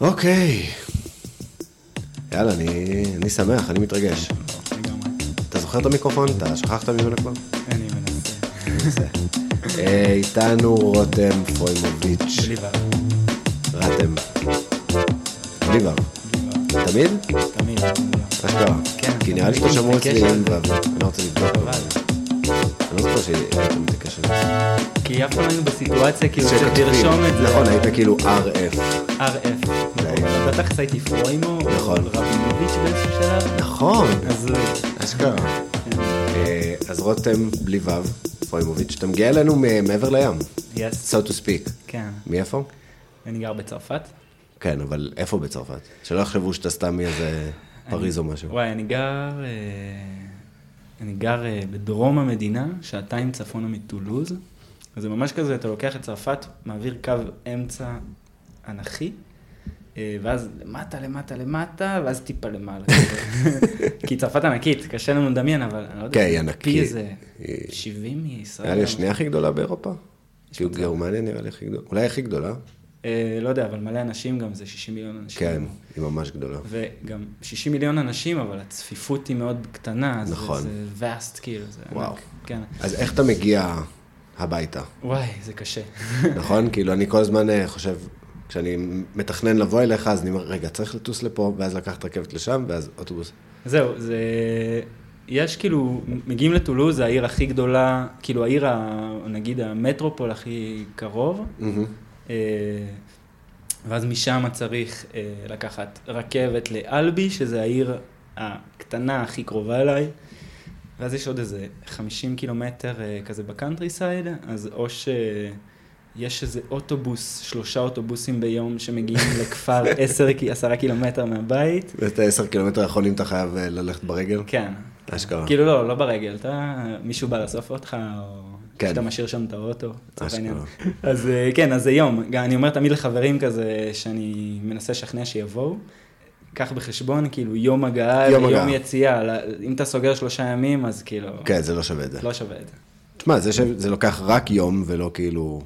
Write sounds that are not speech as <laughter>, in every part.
אוקיי. יאללה, אני, אני שמח, אני מתרגש. אתה זוכר את המיקרופון? אתה שכחת ממנו כבר? אני מנסה. אה, איתנו רותם פרוימוביץ'. רתם. בלי וו. תמיד? תמיד. אשכרה. כן. כי נראה לי שאתה שמור אצלי עם וו. אני לא רוצה לבדוק. אני לא זוכר שהיית מתעקש על זה. כי אף פעם היינו בסיטואציה כאילו. שתרשום את זה. נכון, היית כאילו RF. RF. די. בטח הייתי פרוימו. נכון. רבינוביץ' באיזשהו שלב. נכון. אז אשכרה. כן. אה, אז רותם בלי וו, פרוימוביץ', אתה מגיע אלינו מעבר לים, יס. so to speak. כן. מאיפה? אני גר בצרפת. כן, אבל איפה בצרפת? שלא יחשבו שאתה סתם מאיזה פריז או משהו. וואי, אני גר... אני גר אה, בדרום המדינה, שעתיים צפונה מטולוז. זה ממש כזה, אתה לוקח את צרפת, מעביר קו אמצע אנכי, אה, ואז למטה, למטה, למטה, ואז טיפה למעלה. <laughs> כי צרפת ענקית, קשה לנו לדמיין, אבל אני לא יודע, כן, ענקית. איזה היא- 70 מישראל. נראה לי השנייה הכי גדולה באירופה. כאילו. גרמניה נראה לי הכי גדולה. אולי הכי גדולה. אה, לא יודע, אבל מלא אנשים גם, זה 60 מיליון אנשים. כן, היא ממש גדולה. וגם 60 מיליון אנשים, אבל הצפיפות היא מאוד קטנה, אז נכון. זה, vast כאילו, זה וואו. ענק, כן. אז איך אתה מגיע הביתה, וואי, זה קשה. <laughs> נכון? כאילו, אני כל הזמן אה, חושב, כשאני מתכנן לבוא אליך, אז אני אומר, רגע, צריך לטוס לפה, ואז לקחת רכבת לשם, ואז אוטובוס. זהו, זה... יש כאילו, מגיעים לטולוז, זה העיר הכי גדולה, כאילו העיר, ה, נגיד המטרופול הכי קרוב, מהמם. אה, ואז משם צריך אה, לקחת רכבת לאלבי, שזה העיר הקטנה הכי קרובה אליי, ואז יש עוד איזה 50 קילומטר אה, כזה ב countryside, אז או שיש איזה אוטובוס, שלושה אוטובוסים ביום שמגיעים <laughs> לכפר 10, כי 10 קילומטר מהבית. ואת ה-10 קילומטר האחרונים אתה חייב ללכת ברגל? כן. אשכרה. כאילו לא, לא ברגל, אתה, מישהו בא לאסוף אותך, או כן. שאתה משאיר שם את האוטו, לצורך. העניין. אז אה, כן, אז זה יום. גם אני אומר תמיד לחברים כזה, שאני מנסה לשכנע שיבואו. קח בחשבון, כאילו, יום הגעה, יום יום. יציאה. אם אתה סוגר שלושה ימים, אז כאילו, כן, זה לא שווה את זה. לא שווה את זה. תשמע, זה שזה לוקח רק יום ולא כאילו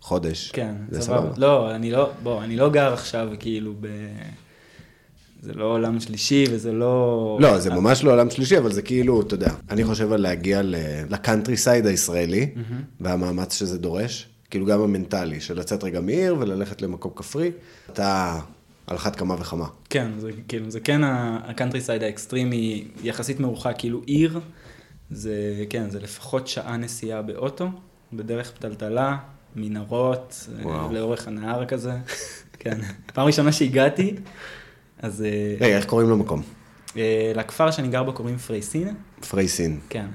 חודש. כן. סבבה. לא, אני לא, בוא, אני לא גר עכשיו כאילו ב... זה לא עולם שלישי וזה לא... לא, זה ממש לא עולם שלישי, אבל זה כאילו, אתה יודע, אני חושב על להגיע ל countryside הישראלי, והמאמץ שזה דורש, כאילו גם המנטלי, של לצאת רגע מעיר וללכת למקום כפרי, אתה על אחת כמה וכמה. כן, זה כאילו, זה כן ה countryside האקסטרימי, יחסית מרוחק, כאילו עיר, זה, כן, זה לפחות שעה נסיעה באוטו, בדרך פתלתלה, מנהרות, וואו. לאורך הנהר כזה, כן. פעם ראשונה שהגעתי, אז אה, רגע, איך קוראים למקום? אה, לכפר שאני גר בו קוראים פרייסין, פרייסין. כן.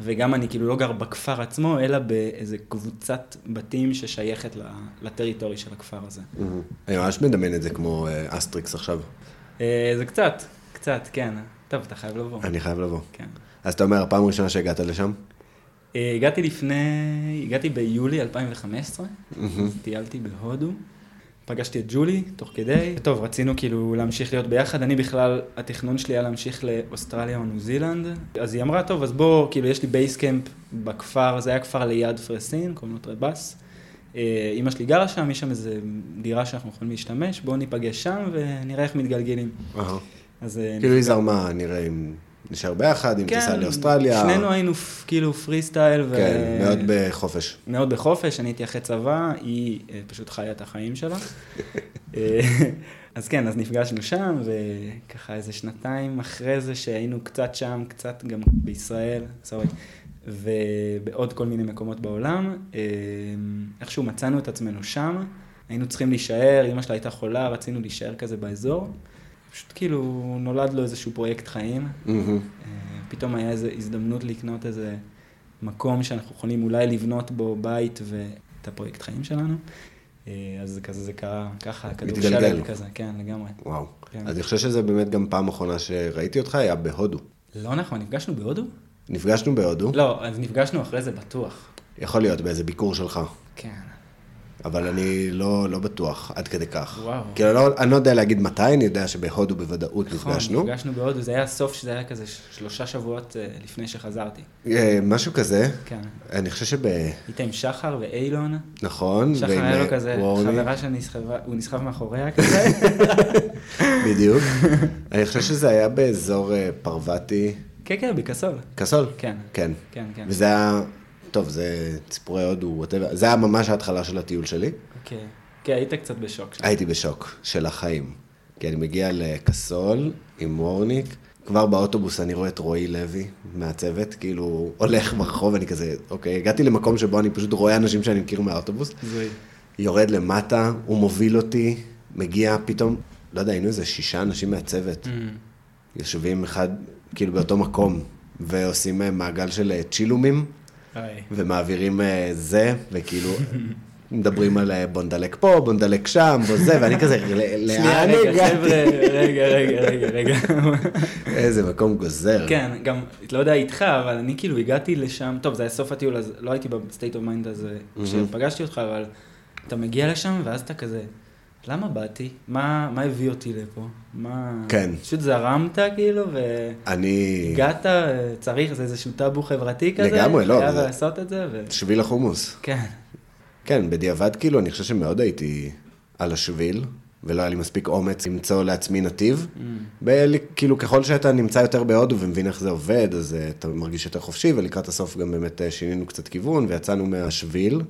וגם אני כאילו לא גר בכפר עצמו, אלא באיזה קבוצת בתים ששייכת ל territory של הכפר הזה. אני ממש מדמיין את זה כמו אה, אסטריקס עכשיו. זה קצת, קצת, כן. טוב, אתה חייב לבוא. אני חייב לבוא. כן. אז אתה אומר, הפעם הראשונה שהגעת לשם? הגעתי לפני, הגעתי ביולי 2015, טיילתי בהודו, פגשתי את ג'ולי תוך כדי, טוב, רצינו כאילו להמשיך להיות ביחד, אני בכלל, התכנון שלי היה להמשיך לאוסטרליה או ניו זילנד, אז היא אמרה, טוב, אז בוא, כאילו יש לי base camp בכפר, זה היה כפר ליד פרסין, קוראים לו טרבס. אה, אימא שלי גרה שם, יש שם איזה דירה שאנחנו יכולים להשתמש, בואו ניפגש שם ונראה איך מתגלגלים. אז אה, כאילו היא זרמה, נראה אם נשאר ביחד, אם תיסע לאוסטרליה. כן, שנינו היינו כאילו פרי סטייל. ו- כן, מאוד בחופש. מאוד בחופש, אני הייתי אחרי צבא, היא אה, פשוט חיה את החיים שלה. <laughs> אה, אז כן, אז נפגשנו שם, וככה איזה שנתיים אחרי זה שהיינו קצת שם, קצת גם בישראל, סורי, ובעוד כל מיני מקומות בעולם, אה, איכשהו מצאנו את עצמנו שם, היינו צריכים להישאר, אמא שלה הייתה חולה, רצינו להישאר כזה באזור. פשוט כאילו נולד לו איזשהו פרויקט חיים. אה, פתאום היה איזו הזדמנות לקנות איזה מקום שאנחנו יכולים אולי לבנות בו בית ואת הפרויקט חיים שלנו. אה, אז כזה זה קרה, ככה, כדור. שלג כזה, כן, לגמרי. וואו. כן. אז אני חושב שזה באמת גם פעם אחרונה שראיתי אותך, היה בהודו. לא נכון, נפגשנו בהודו? נפגשנו בהודו, לא, אז נפגשנו אחרי זה בטוח. יכול להיות באיזה ביקור שלך. כן. אבל אני לא, לא בטוח עד כדי כך. וואו. כאילו, אני לא, אני לא יודע להגיד מתי, אני יודע שבהודו בוודאות נכון, נפגשנו. נפגשנו בהודו, זה היה הסוף שזה היה כזה שלושה שבועות אה, לפני שחזרתי. אה, משהו כזה, כן. אני חושב שב... היית עם שחר ואילון. נכון, שחר ועם, היה לו כזה וורני. חברה שנסחבה, הוא נסחב מאחוריה כזה. <laughs> בדיוק. אני חושב שזה היה באזור אה, פרווטי, כן, כן, בקסול. קסול. כן. כן. כן, כן. וזה היה, טוב, זה ציפורי הודו, whatever. זה היה ממש ההתחלה של הטיול שלי. אוקיי. כן, היית קצת בשוק. שם. הייתי בשוק של החיים. כי אני מגיע לקסול עם וורניק, כבר באוטובוס אני רואה את רועי לוי מהצוות, כאילו הולך ברחוב, אני כזה, אוקיי, הגעתי למקום שבו אני פשוט רואה אנשים שאני מכיר מהאוטובוס, זוהי. יורד למטה, הוא מוביל אותי, מגיע פתאום, לא יודע, היינו איזה שישה אנשים מהצוות, Mm. יושבים אחד, כאילו באותו מקום, ועושים אה, מעגל של אה, צ'ילומים. ומעבירים אה, זה, וכאילו... מדברים על אה, בוא נדלק פה, בוא נדלק שם, בוא זה, ואני כזה, "ל- שנייה, לאן רגע, הגעתי? חבר'ה, רגע, רגע, רגע, רגע. איזה מקום מוזר. כן, גם, לא יודע איתך, אבל אני כאילו הגעתי לשם, טוב, זה היה סוף הטיול, אז לא הייתי ב state of mind הזה כשפגשתי אותך, אבל אתה מגיע לשם, ואז אתה כזה, למה באתי? מה, מה הביא אותי לפה? מה... כן. פשוט זרמת, כאילו, אני... והגעת, צריך, זה איזשהו טאבו חברתי כזה. לגמרי, לא, חייב זה- לעשות את זה, ו... שביל החומוס. כן. כן, בדיעבד, כאילו, אני חושב שמאוד הייתי על השביל, ולא היה לי מספיק אומץ למצוא לעצמי נתיב. Mm. ב- כאילו, ככל שאתה נמצא יותר בהודו ומבין איך זה עובד, אז אה, אתה מרגיש יותר חופשי, ולקראת הסוף גם באמת אה, שינינו קצת כיוון, ויצאנו מהשביל,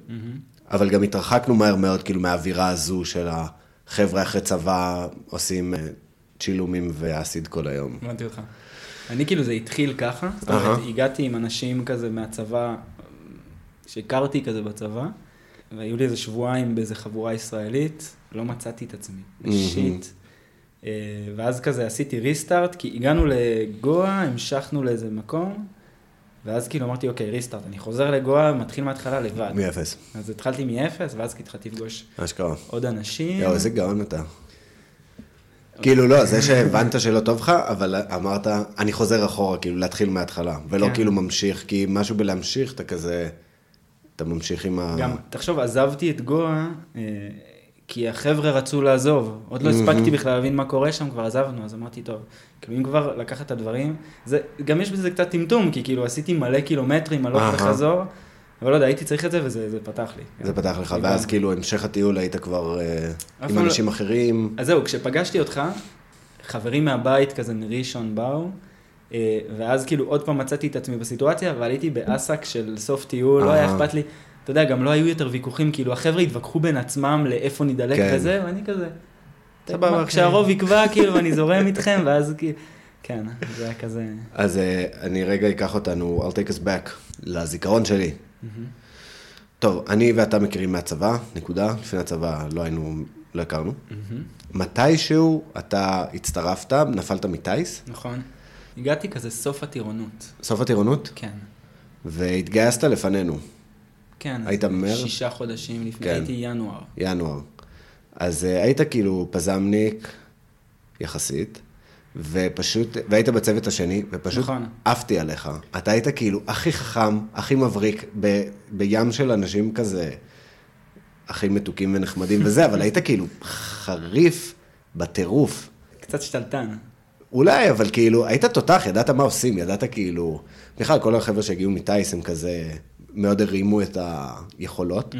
אבל גם התרחקנו מהר מאוד, כאילו, מהאווירה הזו של החבר'ה אחרי צבא עושים אה, צ'ילומים ואסיד כל היום. הבנתי אותך. אני כאילו, זה התחיל ככה, זאת אומרת, אהה. הגעתי עם אנשים כזה מהצבא, שהכרתי כזה בצבא, והיו לי איזה שבועיים באיזה חבורה ישראלית, לא מצאתי את עצמי, שיט. אה, ואז כזה עשיתי ריסטארט, כי הגענו לגואה, המשכנו לאיזה מקום, ואז כאילו אמרתי, אוקיי, ריסטארט, אני חוזר לגואה, מתחיל מההתחלה לבד. מאפס, אז התחלתי מאפס, ואז התחלתי לפגוש. עוד אנשים. יואו, איזה גאון אתה. כאילו, לא, זה שהבנת שלא טוב לך, אבל אמרת, אני חוזר אחורה, כאילו, להתחיל מההתחלה, ולא כן. כאילו ממשיך, כי משהו בלהמשיך, אתה כזה, אתה ממשיך עם ה... גם, תחשוב, עזבתי את גואה, אה, כי החבר'ה רצו לעזוב. עוד לא הספקתי בכלל להבין מה קורה שם, כבר עזבנו, אז אמרתי, טוב, כאילו אם כבר לקחת את הדברים, זה, גם יש בזה קצת טמטום, כי כאילו עשיתי מלא קילומטרים, הלוך. וחזור, אבל לא יודע, הייתי צריך את זה וזה זה פתח לי. זה פתח לך. ואז כאילו, המשך הטיול היית כבר אה, עם אנשים אחרים. אז זהו, כשפגשתי אותך, חברים מהבית כזה מראשון באו, אה, ואז כאילו עוד פעם מצאתי את עצמי בסיטואציה, אבל הייתי באסק של סוף טיול, לא היה. אכפת לי. אתה יודע, גם לא היו יותר ויכוחים, כאילו החבר'ה התווכחו בין עצמם לאיפה נידלק כן. וזה, ואני כזה, סבבה, כן. כשהרוב יקבע, כאילו, אני זורם איתכם, ואז כאילו, כן, זה היה כזה, אז אה, אני רגע אקח אותנו, I'll take us back, לזיכרון שלי. טוב, אני ואתה מכירים מהצבא, נקודה. לפני הצבא לא היינו, לא הכרנו. מתישהו אתה הצטרפת, נפלת מטיס, נכון. הגעתי כזה סוף הטירונות, סוף הטירונות, כן. והתגייסת לפנינו, כן, היית אז במרץ? שישה חודשים לפני, כן. הייתי ינואר. ינואר. אז uh, היית כאילו פזמניק, יחסית, ופשוט, והיית בצוות השני, ופשוט נכון. עפתי עליך. אתה היית כאילו הכי חכם, הכי מבריק, ב, בים של אנשים כזה, הכי מתוקים ונחמדים וזה, אבל היית כאילו חריף בטירוף. קצת שתלטן. אולי, אבל כאילו, היית תותח, ידעת מה עושים, ידעת כאילו... בכלל, כל החבר'ה שהגיעו מטיס הם כזה, מאוד הרימו את היכולות, Mm.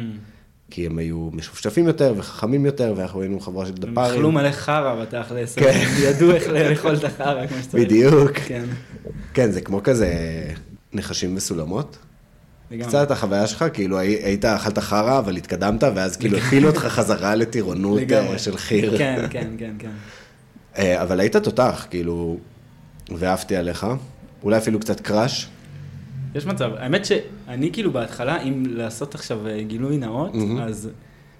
כי הם היו משופשפים יותר וחכמים יותר, ואנחנו היינו חבורה של הם דפארים. אכלו מלא חרא בתכלס, כן. הם ידעו איך לאכול את החרא כמו שצריך. בדיוק. כן, כן, זה כמו כזה נחשים וסולמות. לגמרי. קצת החוויה שלך, כאילו הי- היית, אכלת חרא, אבל התקדמת, ואז כאילו הפילו אותך חזרה לטירונות. אה, של חיר. כן, כן, כן, כן. אה, אבל היית תותח, כאילו, ועפתי עליך. אולי אפילו קצת קראש. יש מצב. האמת שאני כאילו בהתחלה, אם לעשות עכשיו אה, גילוי נאות, מהמם. אז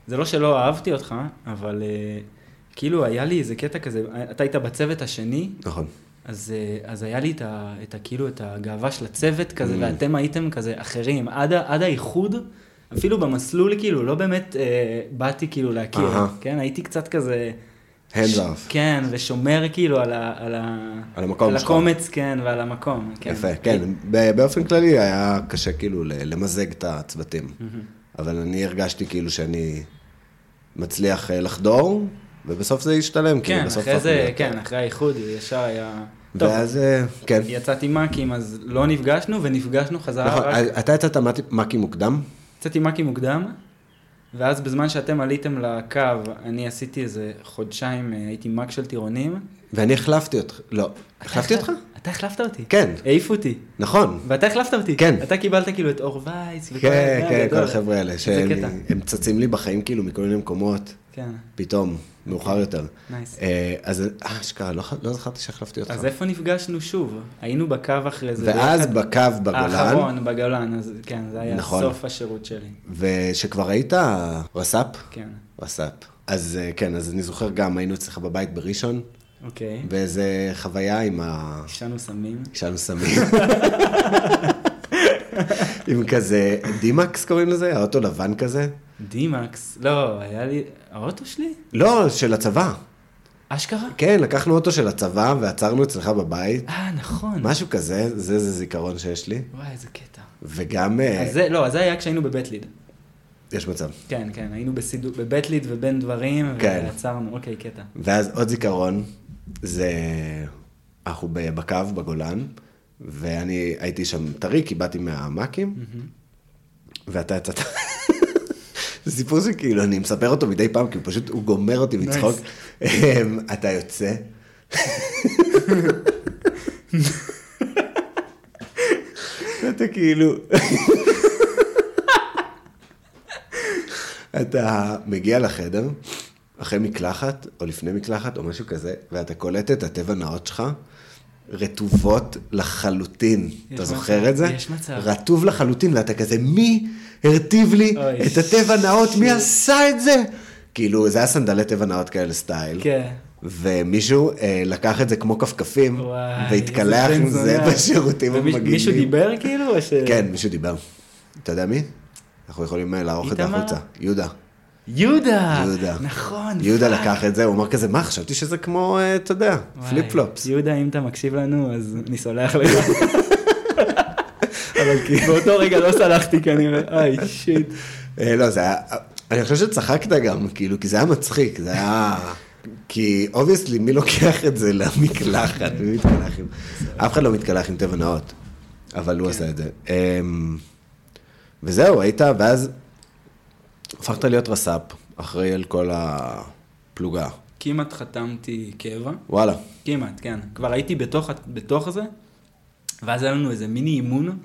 זה לא שלא אהבתי אותך, אבל אה, כאילו היה לי איזה קטע כזה, אתה היית בצוות השני, נכון. אז, אה, אז היה לי את, ה, את ה, כאילו, את הגאווה של הצוות כזה, Mm. ואתם הייתם כזה אחרים. עד, עד האיחוד, אפילו במסלול, כאילו, לא באמת אה, באתי כאילו להכיר, אהה. כן? הייתי קצת כזה... hands off. כן, ושומר כאילו על, ה, על, ה, על המקום על שלך. הקומץ, כן, ועל המקום. כן. יפה, כן. ב- באופן כללי היה קשה כאילו למזג את הצוותים. מהמם. אבל אני הרגשתי כאילו שאני מצליח אה, לחדור, ובסוף זה ישתלם, כאילו, כן, בסוף אחרי זה, נהיה- כן, אחרי האיחוד, ישר היה... טוב, ואז, אה, כן. יצאתי מאקים, אז לא נפגשנו, ונפגשנו חזרה נכון, רק... אתה יצאת מקי מוקדם? יצאתי מאקים מוקדם, ואז בזמן שאתם עליתם לקו, אני עשיתי איזה חודשיים, אה, הייתי מאק של טירונים. ואני החלפתי אותך, לא, החלפתי אותך? אתה החלפת אותי. כן, העיפו אותי. נכון. ואתה החלפת אותי. כן. אתה קיבלת כאילו את אור וייס. כן, כן. כל החבר'ה האלה. שהם צצים לי בחיים כאילו מכל מיני מקומות, כן, פתאום, מאוחר יותר. nice. אה, אז, אה, אשכרה, לא לא זכרתי שהחלפתי אותך. אז איפה נפגשנו שוב? היינו בקו אחרי זה. ואז. בקו בגולן, האחרון, בגולן, אז כן, זה היה נכון. סוף השירות שלי. ושכבר היית רס"פ, כן, רס"פ. אז אה, כן, אז אני זוכר גם, היינו אצלך בבית בראשון, אוקיי. ואיזה חוויה עם ה... עישנו סמים. עישנו סמים. <laughs> <laughs> עם כזה, דימקס קוראים לזה? האוטו לבן כזה? דימקס, לא, היה לי... האוטו שלי? לא, של הצבא. אשכרה? כן, לקחנו אוטו של הצבא ועצרנו אצלך בבית. אה, נכון. משהו כזה, זה זה זיכרון שיש לי. וואי, איזה קטע. וגם, אה, אז זה, לא, אז זה היה כשהיינו בבית ליד. יש מצב. כן, כן, היינו בסידור, בבית ליד ובין דברים, כן. ועצרנו, אוקיי, קטע. ואז עוד זיכרון, זה... אנחנו בקו בגולן, ואני הייתי שם טרי, כי באתי מהמ"כים, ואתה יצאת... זה סיפור שכאילו, אני מספר אותו מדי פעם, כי הוא פשוט, הוא גומר אותי מצחוק. אמ, אתה יוצא. אתה כאילו... אתה מגיע לחדר, אחרי מקלחת, או לפני מקלחת, או משהו כזה, ואתה קולט את הטבע נאות שלך, רטובות לחלוטין. אתה מצב, זוכר את זה? יש מצב. רטוב לחלוטין, ואתה כזה, מי הרטיב לי אוי, את הטבע נאות? מי. עשה את זה? כאילו, זה היה סנדלי טבע נאות כאלה סטייל. כן. ומישהו אה, לקח את זה כמו כפכפים, והתקלח עם זה. <laughs> בשירותים המגעילים. מישהו דיבר כאילו, ש... כן, מישהו דיבר. אתה יודע מי? אנחנו יכולים אה, לערוך את זה? החוצה. יהודה. יהודה! יהודה. נכון. יהודה fuck. לקח את זה, הוא אמר כזה, מה, חשבתי שזה כמו, אה, אתה יודע, flip flops. יהודה, אם אתה מקשיב לנו, אז אני סולח לך. אבל כי באותו רגע לא סלחתי כנראה, איי, shit. אה, לא, זה היה, אני חושב שצחקת גם, כאילו, כי זה היה מצחיק, זה היה... כי obviously, מי לוקח את זה למקלחת? מי מתקלח עם... אף אחד לא מתקלח עם טבע נאות, אבל הוא כן. עשה את זה. אמ, וזהו, היית, ואז הפכת להיות רס"פ, אחראי על כל הפלוגה. כמעט חתמתי קבע, וואלה. כמעט, כן. כבר הייתי בתוך, בתוך זה, ואז היה לנו איזה מיני אימון.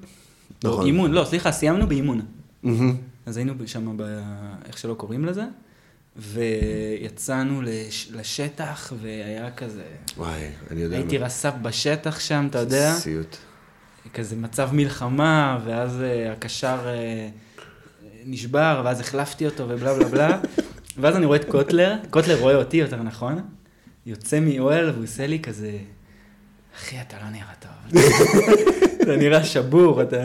נכון. לא, אימון, לא, סליחה, סיימנו באימון. מהמם. אז היינו שם, ב... איך שלא קוראים לזה, ויצאנו לש... לשטח, והיה כזה... וואי, אני יודע. הייתי מה. רס"פ בשטח שם, אתה יודע, סיוט. כזה מצב מלחמה, ואז אה, הקשר אה, נשבר, ואז החלפתי אותו ובלה בלה בלה, ואז אני רואה את קוטלר, קוטלר רואה אותי יותר נכון, יוצא מאוהל והוא עושה לי כזה, אחי, אתה לא נראה טוב. <laughs> אתה נראה שבור, אתה,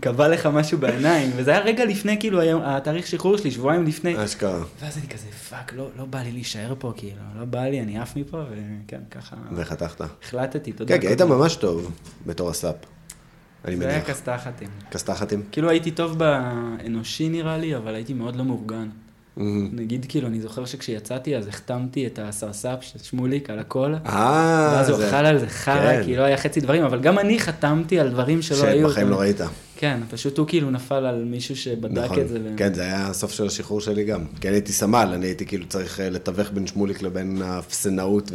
כבה לך משהו בעיניים, וזה היה רגע לפני, כאילו, היום, התאריך שחרור שלי, שבועיים לפני. אשכרה. ואז אני כזה, fuck, לא, לא בא לי להישאר פה, כאילו, לא בא לי, אני עף מפה, וכן, ככה, וחתכת. החלטתי, תודה. כן, היית. ממש טוב בתור רס"פ. אני זה היה מניח. כסת"חתים. כסת"חתים? כאילו הייתי טוב באנושי נראה לי, אבל הייתי מאוד לא מאורגן. מהמם. נגיד, כאילו, אני זוכר שכשיצאתי, אז החתמתי את הסרס"פ של שמוליק על הכל, אה, ואז הוא אכל על זה חרא, כן. כי לא היה חצי דברים, אבל גם אני חתמתי על דברים שלא היו. שבחיים לא ראית. כן, פשוט הוא כאילו נפל על מישהו שבדק נכון. את זה. ו- כן, זה היה הסוף של השחרור שלי גם. כי אני הייתי סמל, אני הייתי כאילו צריך אה, לתווך בין שמוליק לבין האפסנאות.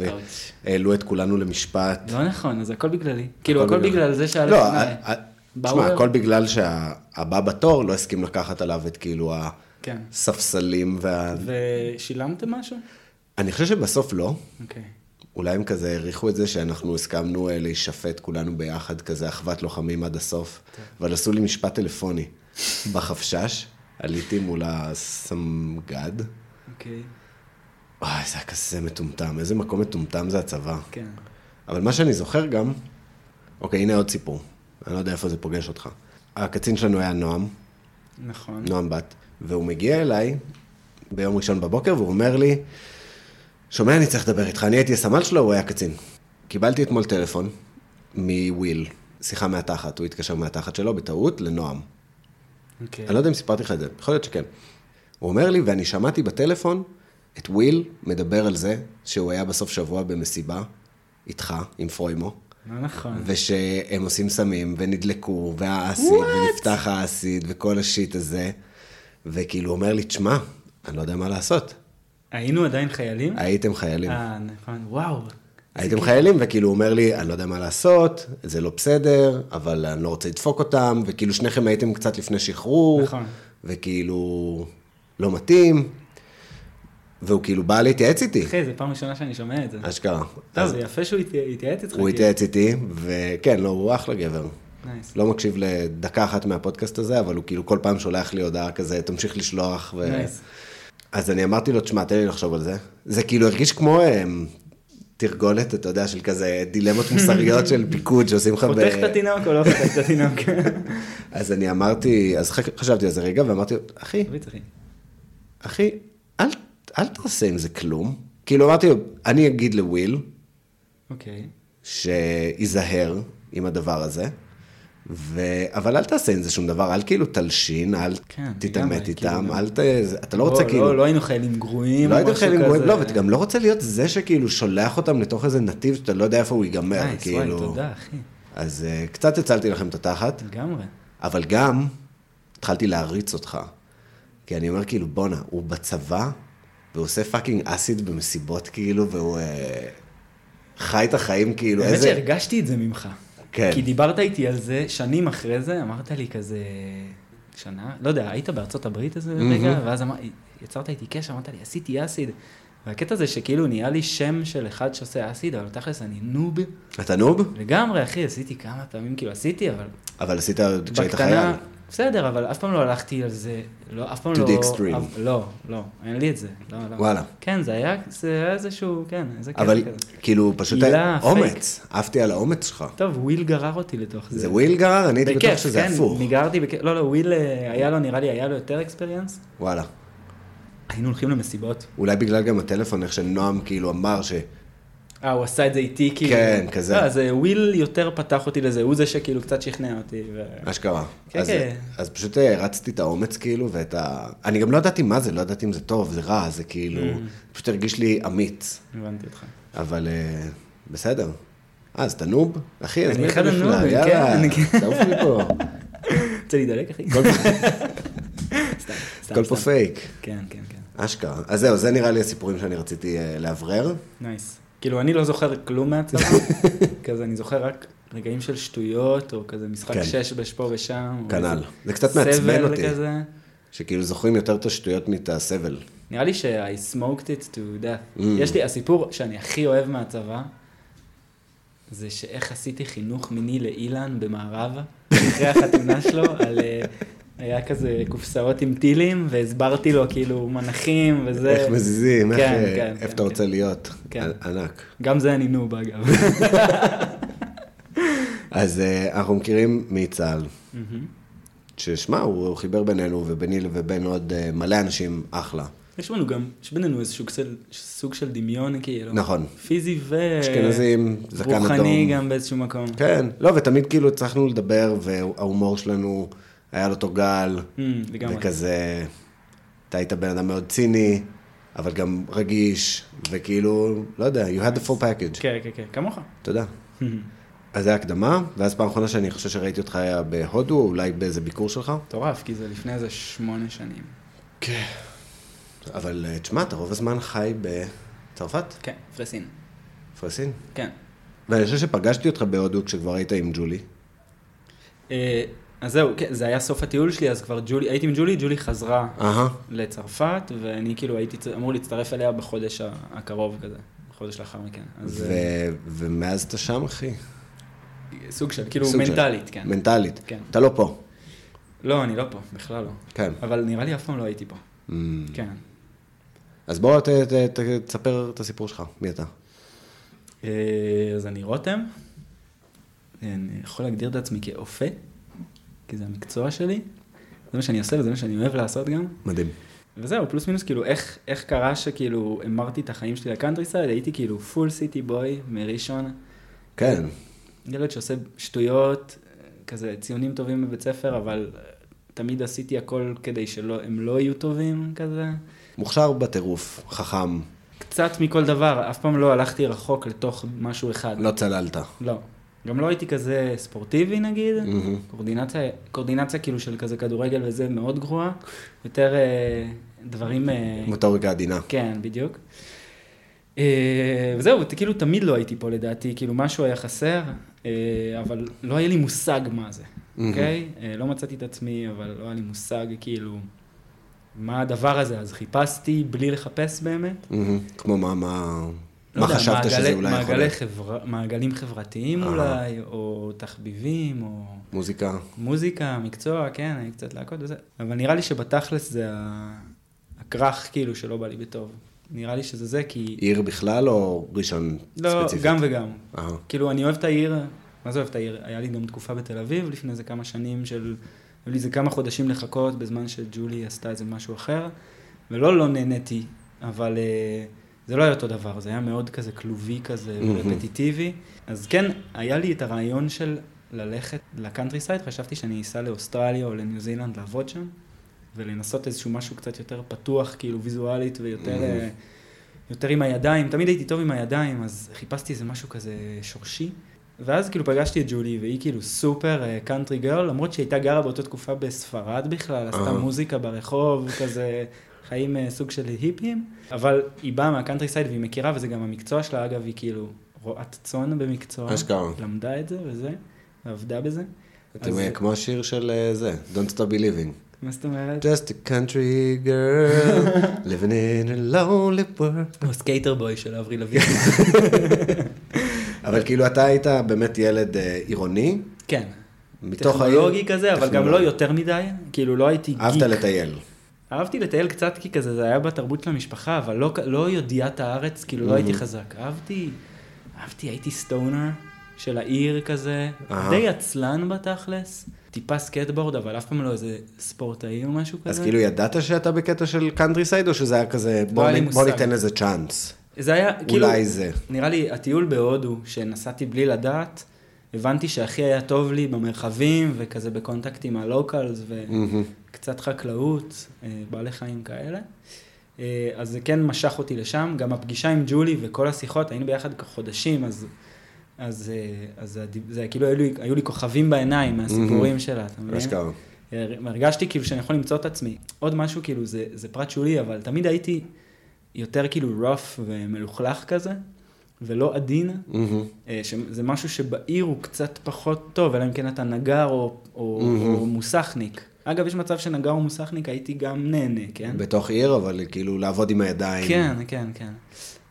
והעלו את כולנו למשפט. לא נכון, אז הכל בגללי. כאילו, הכל בגלל זה שהיה לא, לפני. תשמע, אליו. הכל בגלל שהבא בתור לא הסכים לקחת עליו את כאילו כן. הספסלים וה... ושילמתם משהו? אני חושב שבסוף לא. אוקיי. אולי הם כזה העריכו את זה שאנחנו הסכמנו אה, להישפט כולנו ביחד, כזה אחוות לוחמים עד הסוף, אבל עשו לי משפט טלפוני בחפשש, עליתי מול הסמג"ד. אוקיי. וואי, זה היה כזה מטומטם, איזה מקום מטומטם זה הצבא. כן. אבל מה שאני זוכר גם, אוקיי, הנה עוד סיפור, אני לא יודע איפה זה פוגש אותך. הקצין שלנו היה נועם, נכון. נועם בת, והוא מגיע אליי ביום ראשון בבוקר, והוא אומר לי, שומע, אני צריך לדבר איתך, אני הייתי הסמל שלו, הוא היה קצין. קיבלתי אתמול טלפון מוויל, שיחה מהתחת, הוא התקשר מהתחת שלו בטעות לנועם. אוקיי. אני לא יודע אם סיפרתי לך את זה, יכול להיות שכן. הוא אומר לי, ואני שמעתי בטלפון את וויל מדבר על זה שהוא היה בסוף שבוע במסיבה איתך, עם פרוימו, לא נכון. ושהם עושים סמים, ונדלקו, והאסיד, ונפתח האסיד, וכל השיט הזה, וכאילו הוא אומר לי, תשמע, אני לא יודע מה לעשות. היינו עדיין חיילים? הייתם חיילים. אה, נכון. וואו. הייתם חיילים, וכאילו הוא אומר לי, אני לא יודע מה לעשות, זה לא בסדר, אבל אני לא רוצה לדפוק אותם, וכאילו שניכם הייתם קצת לפני שחרור, נכון. וכאילו לא מתאים, והוא כאילו בא להתייעץ איתי, אחי, זו פעם ראשונה שאני שומע את זה. אשכרה. טוב, אז זה יפה שהוא התי- התייעץ איתך. הוא כאילו. התייעץ איתי, וכן, לא, הוא אחלה גבר. nice. לא מקשיב לדקה אחת מהפודקאסט הזה, אבל הוא כאילו כל פעם שולח לי הודעה כזה, תמשיך לשלוח. ו... nice. אז אני אמרתי לו, תשמע, תן לי לחשוב על זה. זה כאילו הרגיש כמו אמ, תרגולת, אתה יודע, של כזה דילמות מוסריות של פיקוד שעושים לך ב... חותך את התינוק או לא חותך את התינוק? <laughs> אז אני אמרתי, אז חשבתי על זה רגע, ואמרתי, לו, אחי, אחי. אל, אל תעשה עם זה כלום. כאילו אמרתי לו, אני אגיד לוויל, אוקיי. שייזהר עם הדבר הזה, ו... אבל אל תעשה עם זה שום דבר, אל כאילו תלשין, אל כן, תתעמת איתם, כאילו, אל ת... אתה לא רוצה כאילו... לא, לא היינו חיילים גרועים לא הייתם משהו חיילים גרועים. לא, ואתה גם לא רוצה להיות זה שכאילו שולח אותם לתוך איזה נתיב שאתה לא יודע איפה הוא ייגמר, וואי, כאילו. תודה, אחי. אז uh, קצת הצלתי לכם את התחת, לגמרי. אבל גם התחלתי להריץ אותך. כי אני אומר כאילו, בואנה, הוא בצבא, והוא עושה פאקינג אסיד במסיבות כאילו, והוא uh, חי את החיים כאילו, האמת איזה... שהרגשתי את זה ממך. כן. כי דיברת איתי על זה שנים אחרי זה, אמרת לי כזה, שנה, לא יודע, היית בארצות הברית איזה רגע, ואז אמר, יצרת איתי קשר, אמרת לי, עשיתי אסיד. והקטע זה שכאילו נהיה לי שם של אחד שעושה אסיד, אבל תכלס אני נוב. אתה noob? לגמרי, אחי, עשיתי כמה פעמים, כאילו עשיתי, אבל אבל עשית כשהיית חייל. בסדר, אבל אף פעם לא הלכתי על זה, לא, אף פעם To לא... the extreme. אף- לא, לא, אין לי את זה. לא, לא. וואלה. כן, זה היה, זה היה איזשהו, כן, איזה קטע אבל כזה. כאילו, פשוט היה. אומץ, עפתי על האומץ שלך. טוב, וויל גרר אותי לתוך זה. זה וויל גרר? אני הייתי בטוח שזה כן, הפוך. נגררתי בכיף, לא, לא, וויל, אה, היה לו, נראה לי, היה לו יותר experience. וואלה. היינו הולכים למסיבות. אולי בגלל גם הטלפון, איך שנועם כאילו אמר ש... אה, הוא עשה את זה איתי, כאילו. כן, כזה. לא, אז אה, וויל יותר פתח אותי לזה, הוא זה שכאילו קצת שכנע אותי. אשכרה. כן, אז, כן. אז פשוט אה, הרצתי את האומץ כאילו, ואת ה... אני גם לא ידעתי מה זה, לא ידעתי אם זה טוב, זה רע, זה כאילו... Mm. פשוט הרגיש לי אמיץ, הבנתי אותך. אבל אה, בסדר. אה, אז אתה noob? אחי, אז מי אתה בכלל? יאללה, כן, כן. תעוף מפה. <laughs> רוצה להידלק, אחי? הכל פה- <laughs> סתם, סתם. הכל פה. פייק. כן, כן, כן. אשכרה. אז זהו, זה נראה לי הסיפורים שאני רציתי אה, לאוורר. נייס. כאילו, אני לא זוכר כלום מהצבא, <laughs> כזה, אני זוכר רק רגעים של שטויות, או כזה משחק כן. שש פה ושם. כנ"ל. זה קצת מעצבן אותי. כזה. שכאילו זוכרים יותר את השטויות מאת הסבל. נראה לי ש-I smoked it to death. Mm. יש לי, הסיפור שאני הכי אוהב מהצבא, זה שאיך עשיתי חינוך מיני לאילן במערב, אחרי החתונה שלו, על... היה כזה קופסאות עם טילים, והסברתי לו כאילו מנחים וזה. איך מזיזים, איך, כן, אה, כן, איפה כן, אתה רוצה כן. להיות. כן. ענ- ענק. גם זה אני נוב, אגב. <laughs> אז אה, אנחנו מכירים מצה"ל, ששמע, הוא חיבר בינינו וביני ובין עוד אה, מלא אנשים אחלה. יש לנו גם, יש בינינו איזה סוג של, סוג של דמיון, כאילו. נכון. פיזי ו... אשכנזים, זקן אדום. רוחני גם באיזשהו מקום. כן, לא, ותמיד כאילו הצלחנו לדבר, וההומור שלנו היה לו אותו גל, Mm. וכזה, אתה היית בן אדם מאוד ציני, אבל גם רגיש, וכאילו, לא יודע, you had the full package. כן, כן, כן, כמוך. תודה. אז זה הקדמה, ואז פעם אחרונה שאני חושב שראיתי אותך היה בהודו, אולי באיזה ביקור שלך. מטורף, כי זה לפני איזה שמונה שנים. כן. אבל אה, תשמע, אתה רוב הזמן חי בצרפת, כן, פרסין. פרסין. כן. ואני חושב שפגשתי אותך בהודו כשכבר היית עם ג'ולי. אז זהו, כן, זה היה סוף הטיול שלי, אז כבר ג'ולי, הייתי עם ג'ולי, ג'ולי חזרה אהה. לצרפת, ואני כאילו הייתי אמור להצטרף אליה בחודש הקרוב כזה, בחודש לאחר מכן. אז ו- אה, ומאז אתה שם, אחי. סוג של, כאילו סוג של- מנטלית, כן. מנטלית. כן. אתה לא פה. לא, אני לא פה, בכלל לא. כן. אבל נראה לי אף פעם לא הייתי פה. Mm. כן. אז בוא ת- ת- ת- תספר את הסיפור שלך, מי אתה? אה, אז אני רותם, אני יכול להגדיר את עצמי כאופה, כי זה המקצוע שלי, זה מה שאני עושה וזה מה שאני אוהב לעשות גם. מדהים. וזהו, פלוס מינוס, כאילו, איך, איך קרה שכאילו המרתי את החיים שלי ל countryside, הייתי כאילו full city boy מראשון, כן. ילד שעושה שטויות, כזה ציונים טובים בבית ספר, אבל תמיד עשיתי הכל כדי שהם לא יהיו טובים כזה. מוכשר בטירוף, חכם, קצת מכל דבר, אף פעם לא הלכתי רחוק לתוך משהו אחד. לא צללת. לא. גם לא הייתי כזה ספורטיבי נגיד, מהמם. קורדינציה, קורדינציה כאילו של כזה כדורגל וזה מאוד גרועה, יותר אה, דברים, אה, מוטוריקה עדינה. כן, בדיוק. אה, וזהו, כאילו תמיד לא הייתי פה לדעתי, כאילו משהו היה חסר, אה, אבל לא היה לי מושג מה זה. אוקיי? אה, לא מצאתי את עצמי, אבל לא היה לי מושג כאילו מה הדבר הזה, אז חיפשתי בלי לחפש באמת. מהמם. כמו מה, מה, מה יודע, חשבת מעגלי- שזה אולי יכול להיות? חבר... מעגלים חברתיים אה. אולי, או תחביבים, או מוזיקה. מוזיקה, מקצוע, כן, אני קצת להקות וזה. אבל נראה לי שבתכלס זה הכרך כאילו שלא בא לי בטוב. נראה לי שזה זה, כי... עיר בכלל או ראשון לא, ספציפית? גם וגם. אה, כאילו, אני אוהב את העיר, מה זה אוהב את העיר? היה לי גם תקופה בתל אביב לפני איזה כמה שנים של... היו לי איזה כמה חודשים לחכות בזמן שג'ולי עשתה איזה משהו אחר, ולא לא נהניתי, אבל אה, זה לא היה אותו דבר, זה היה מאוד כזה כלובי כזה. רפטיטיבי. אז כן, היה לי את הרעיון של ללכת לקאנטרי סייד, חשבתי שאני אסע לאוסטרליה או לניו זילנד לעבוד שם, ולנסות איזשהו משהו קצת יותר פתוח, כאילו ויזואלית ויותר... אה, יותר עם הידיים, תמיד הייתי טוב עם הידיים, אז חיפשתי איזה משהו כזה שורשי. ואז כאילו פגשתי את ג'ולי, והיא כאילו super country girl, למרות שהיא הייתה גרה באותה תקופה בספרד בכלל, עשתה אה. מוזיקה ברחוב, כזה חיים אה, סוג של היפים, אבל היא באה מה countryside והיא מכירה, וזה גם המקצוע שלה, אגב, היא כאילו רועת צאן במקצוע. אשכרה. למדה את זה וזה, ועבדה בזה. אתם אז- אה, כמו השיר של אה, זה, Don't Stop Believing. מה זאת אומרת? Just a country girl, <laughs> living in a lonely world. הוא skater boy של אבריל לאבין. <laughs> אבל כאילו אתה היית באמת ילד עירוני, כן. מתוך העיר. טכנולוגי כזה, אבל גם לא. יותר מדי, כאילו לא הייתי גיק. אהבת לטייל. אהבתי לטייל קצת כי כזה, זה היה בתרבות של המשפחה, אבל לא, לא ידיעת הארץ, כאילו לא הייתי מהמם. חזק. אהבתי, אהבתי, הייתי stoner של העיר כזה, אהה. די עצלן בתכלס, טיפה סקייטבורד, אבל אף פעם לא איזה ספורטאי או משהו כזה. אז כאילו ידעת שאתה בקטע של countryside, או שזה היה כזה, בוא לי נ- בוא. ניתן לזה צ'אנס. זה היה, כאילו, אולי זה. נראה לי, הטיול בהודו, שנסעתי בלי לדעת, הבנתי שהכי היה טוב לי במרחבים, וכזה ב contact עם ה locals, ו... מהמם. קצת חקלאות, אה, בעלי חיים כאלה. אה, אז זה כן משך אותי לשם, גם הפגישה עם ג'ולי וכל השיחות, היינו ביחד חודשים, אז, אז, אה, אז זה, זה כאילו היו לי, היו לי כוכבים בעיניים מהסיפורים שלה, אתה מבין? אשכרה. הר- הרגשתי כאילו שאני יכול למצוא את עצמי. עוד משהו, כאילו, זה, זה פרט שולי, אבל תמיד הייתי יותר כאילו rough ומלוכלך כזה, ולא עדין. אה, שזה משהו שבעיר הוא קצת פחות טוב, אלא אם כן אתה נגר או, או, מהמם. או מוסכניק. אגב, יש מצב שנגר או מוסכניק הייתי גם נהנה, כן? בתוך עיר, אבל כאילו לעבוד עם הידיים. כן, כן, כן.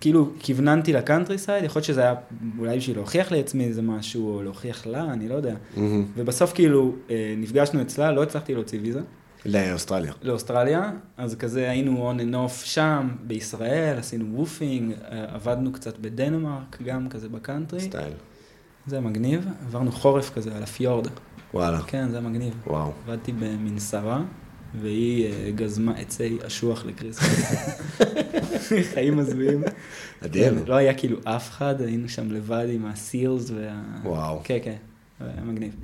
כאילו, כיווננתי לקאנטרי סייד, יכול להיות שזה היה אולי בשביל להוכיח לעצמי איזה משהו, או להוכיח לה, אני לא יודע. מהמם. ובסוף כאילו, אה, נפגשנו אצלה, לא הצלחתי להוציא ויזה. לאוסטרליה. לאוסטרליה, אז כזה היינו on and off שם, בישראל, עשינו WWOOFing, אה, עבדנו קצת בדנמרק, גם כזה ב country. style. זה מגניב, עברנו חורף כזה על הפיורד. וואלה. כן, זה מגניב. וואו. עבדתי במנסרה, והיא אה, גזמה עצי אשוח ל Christmas. <laughs> חיים מזוויעים. אדיר. כן, לא היה כאילו אף אחד, היינו שם לבד עם ה seals וה... וואו. כן, כן, היה מגניב.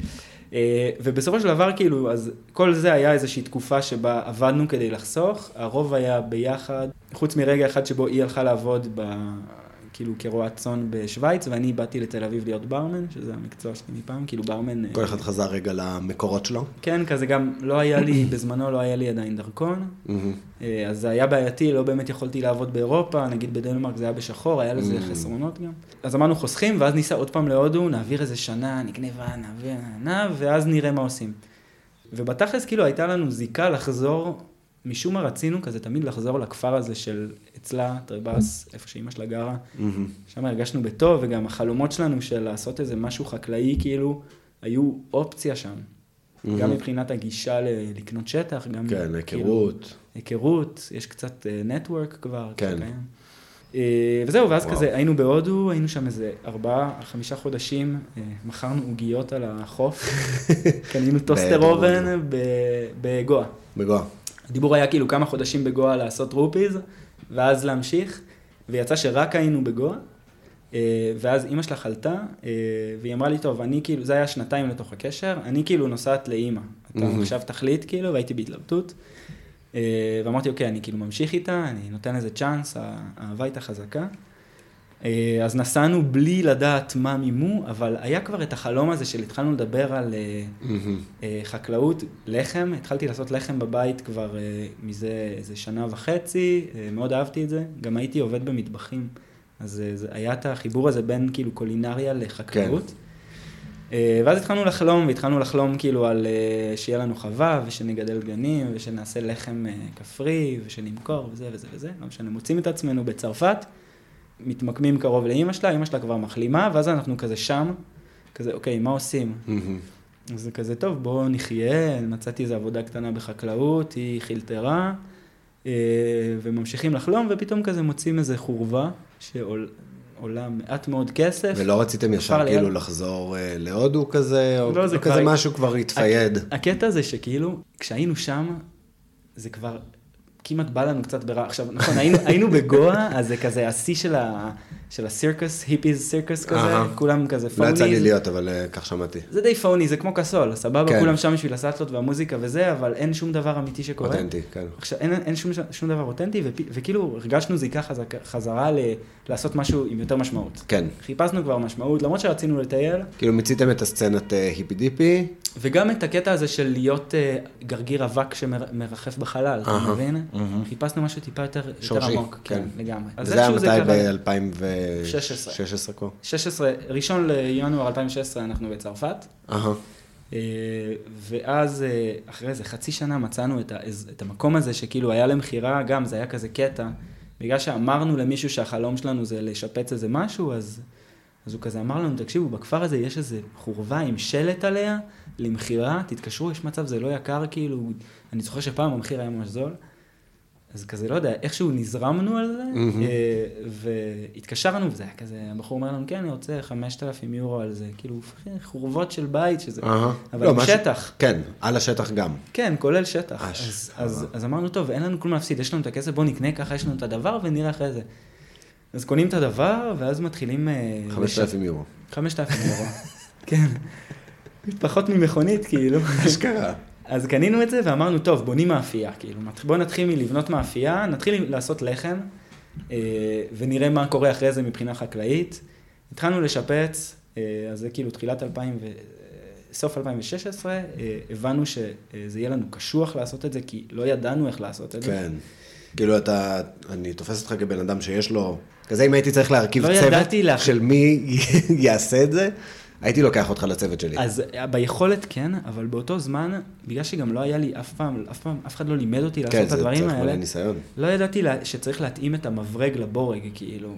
אה, ובסופו של דבר, כאילו, אז כל זה היה איזושהי תקופה שבה עבדנו כדי לחסוך, הרוב היה ביחד, חוץ מרגע אחד שבו היא הלכה לעבוד ב... כאילו כרועת צאן בשוויץ, ואני באתי לתל אביב להיות ברמן, שזה המקצוע שלי מפעם, כאילו ברמן... אה, כל אחד חזר רגע למקורות שלו. כן, כזה גם לא היה לי, <coughs> בזמנו לא היה לי עדיין דרכון. אה, אז זה היה בעייתי, לא באמת יכולתי לעבוד באירופה, נגיד בדנמרק זה היה בשחור, היה לזה. חסרונות גם. אז אמרנו חוסכים, ואז ניסע עוד פעם להודו, נעביר איזה שנה, נגנבה, נעביר, נענה, ואז נראה מה עושים. ובתכלס כאילו הייתה לנו זיקה לחזור, משום מה רצינו כזה תמיד לחזור לכפר הזה של אצלה, טריבאס, איפה שאימא שלה גרה. מהמם. שם הרגשנו בטוב, וגם החלומות שלנו של לעשות איזה משהו חקלאי, כאילו, היו אופציה שם. מהמם. גם מבחינת הגישה ל- לקנות שטח, גם... כן, כאילו, היכרות. היכרות, יש קצת נטוורק כבר. כן. אה, וזהו, ואז וואו. כזה, היינו בהודו, היינו שם איזה ארבעה, חמישה חודשים, אה, מכרנו עוגיות על החוף, <laughs> קנינו טוסטר. אובן בגואה. בגואה. הדיבור היה כאילו כמה חודשים בגואה לעשות rupees, ואז להמשיך, ויצא שרק היינו בגואה, אה, ואז אימא שלה חלתה, אה, והיא אמרה לי, טוב, אני כאילו, זה היה שנתיים לתוך הקשר, אני כאילו נוסעת לאימא. אתה מהמם. עכשיו תחליט כאילו, והייתי בהתלבטות. אה, ואמרתי, אוקיי, אני כאילו ממשיך איתה, אני נותן לזה צ'אנס, האהבה הייתה חזקה. אה, אז נסענו בלי לדעת מה מימו, אבל היה כבר את החלום הזה של התחלנו לדבר על אה, אה, חקלאות, לחם, התחלתי לעשות לחם בבית כבר מזה איזה שנה וחצי, מאוד אהבתי את זה, גם הייתי עובד במטבחים, אז היה את החיבור הזה בין כאילו קולינריה לחקלאות. כן. ואז התחלנו לחלום, והתחלנו לחלום כאילו על שיהיה לנו חווה, ושנגדל דגנים, ושנעשה לחם כפרי, ושנמכור, וזה וזה וזה, לא משנה, מוצאים את עצמנו בצרפת, מתמקמים קרוב לאימא שלה, אימא שלה כבר מחלימה, ואז אנחנו כזה שם, כזה, אוקיי, מה עושים? אז זה כזה, טוב, בואו נחיה, מצאתי איזו עבודה קטנה בחקלאות, היא חילטרה, אה, וממשיכים לחלום, ופתאום כזה מוצאים איזה חורבה, שעולה מעט מאוד כסף. ולא רציתם ישר כפר ליד. כאילו לחזור אה, להודו כזה, או לא, זה כזה כבר- משהו כבר התפייד. הקטע זה שכאילו, כשהיינו שם, זה כבר כמעט בא לנו קצת ברע. עכשיו, נכון, היינו, <laughs> היינו בגואה, אז זה כזה השיא של, ה, של הסירקוס, היפיז סירקוס כזה, אהה. כולם כזה לא פוני. יצא לי להיות, אבל אה, כך שמעתי. זה די פוני, זה כמו קסול, סבבה, כן. כולם שם בשביל הסאטלות והמוזיקה וזה, אבל אין שום דבר אמיתי שקורה. אותנטי, כן. עכשיו, אין, אין שום, שום דבר אותנטי, ופ, וכאילו הרגשנו זיקה חזק, חזרה ל, לעשות משהו עם יותר משמעות. כן. חיפשנו כבר משמעות, למרות שרצינו לטייל, כאילו מיציתם את הסצנת אה, היפי דיפי, וגם את הקטע הזה של להיות uh, גרגיר אבק שמרחף בחלל, אתה מבין? חיפשנו משהו טיפה יותר, יותר עמוק, כן, כן. לגמרי. וזה היה מתי קרה. ב-2016 כבר? 16, ראשון לינואר 2016 אנחנו בצרפת. אה, ואז אה, אחרי איזה חצי שנה מצאנו את, ה, את המקום הזה שכאילו היה למכירה, גם זה היה כזה קטע, בגלל שאמרנו למישהו שהחלום שלנו זה לשפץ איזה משהו, אז, אז הוא כזה אמר לנו, תקשיבו, בכפר הזה יש איזה חורבה עם שלט עליה, למכירה, תתקשרו, יש מצב, זה לא יקר, כאילו, אני זוכר שפעם המחיר היה ממש זול. אז כזה, לא יודע, איכשהו נזרמנו על זה. אה, והתקשרנו, וזה היה כזה, הבחור אומר לנו, כן, אני רוצה 5,000 יורו על זה, כאילו, חורבות של בית, שזה. אבל לא, עם שטח. כן, על השטח גם. כן, כולל שטח. אש, אז, אז. אז אמרנו, טוב, אין לנו כלום להפסיד, יש לנו את הכסף, בואו נקנה, ככה יש לנו את הדבר ונראה אחרי זה. אז קונים את הדבר, ואז מתחילים... אה, 5,000 יורו. 5,000 יורו. <laughs> כן. פחות ממכונית, כאילו. אשכרה. אז קנינו את זה ואמרנו, טוב, בונים מאפייה, כאילו, בואו נתחיל מלבנות מאפייה, נתחיל לעשות לחם, אה, ונראה מה קורה אחרי זה מבחינה חקלאית. התחלנו לשפץ, אה, אז זה כאילו תחילת 2000 ו... סוף 2016, אה, הבנו שזה יהיה לנו קשוח לעשות את זה, כי לא ידענו איך לעשות את זה. כן. כאילו אתה, אני תופס אותך כבן אדם שיש לו, כזה אם הייתי צריך להרכיב לא צוות ידעתי לה- של מי <laughs> יעשה את זה, הייתי לוקח אותך לצוות שלי. אז אה, ביכולת כן, אבל באותו זמן, בגלל שגם לא היה לי אף פעם, אף פעם, אף אחד לא לימד אותי לעשות כן, את זה הדברים צריך מלא האלה. ניסיון. לא ידעתי לה- שצריך להתאים את המברג לבורג, כאילו,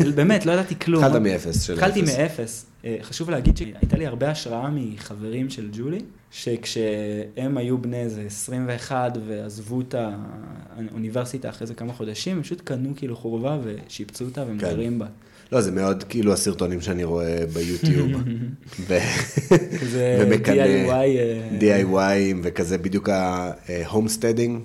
ובאמת, <laughs> לא ידעתי כלום. התחלת מאפס של התחלתי אפס. מאפס. אה, חשוב להגיד שהייתה לי הרבה השראה מחברים של ג'ולי, שכשהם היו בני איזה 21 ועזבו את האוניברסיטה אחרי זה כמה חודשים, הם פשוט קנו כאילו חורבה ושיפצו אותה והם כן. גרים בה. לא, זה מאוד כאילו הסרטונים שאני רואה ביוטיוב. <laughs> ו- כזה <laughs> ומקנא DIY. אה, DIY וכזה בדיוק ה homesteading.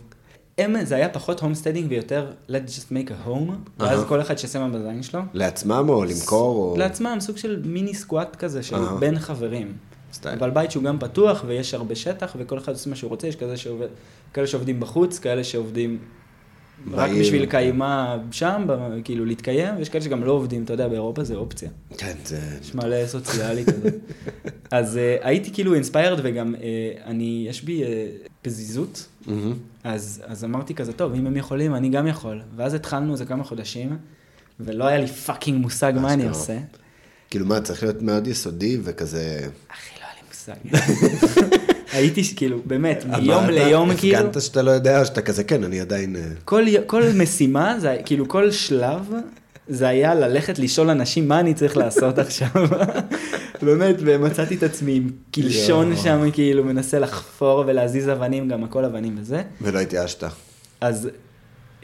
הם, זה היה פחות homesteading ויותר let's just make a home, ואז. כל אחד מה בזין שלו. לעצמם או למכור או... לעצמם, סוג של מיני squat כזה של. בין חברים. סטייל. אבל בית שהוא גם פתוח ויש הרבה שטח וכל אחד עושה מה שהוא רוצה, יש כזה שעובד, כאלה שעובדים בחוץ, כאלה שעובדים רק. בשביל קיימה שם, כאילו להתקיים, ויש כאלה שגם לא עובדים, אתה יודע, באירופה זה אופציה. כן, זה... יש מלא סוציאלי כזה. <laughs> אז אה, הייתי כאילו inspired וגם אה, אני, יש בי uh, פזיזות, מהמם. אז, אז אמרתי כזה, טוב, אם הם יכולים, אני גם יכול. ואז התחלנו איזה כמה חודשים, ולא היה לי פאקינג מושג מה אני. עושה. כאילו מה, צריך להיות מאוד יסודי וכזה... אחי, לא היה לי מושג. <laughs> הייתי כאילו, באמת, מיום ליום כאילו, הפגנת שאתה לא יודע, שאתה כזה, כן, אני עדיין... אה, כל, משימה, כאילו כל שלב, זה היה ללכת לשאול אנשים מה אני צריך לעשות עכשיו. <laughs> באמת, ומצאתי את עצמי עם קלשון. שם, כאילו, מנסה לחפור ולהזיז אבנים, גם הכל אבנים וזה. ולא התייאשת. אז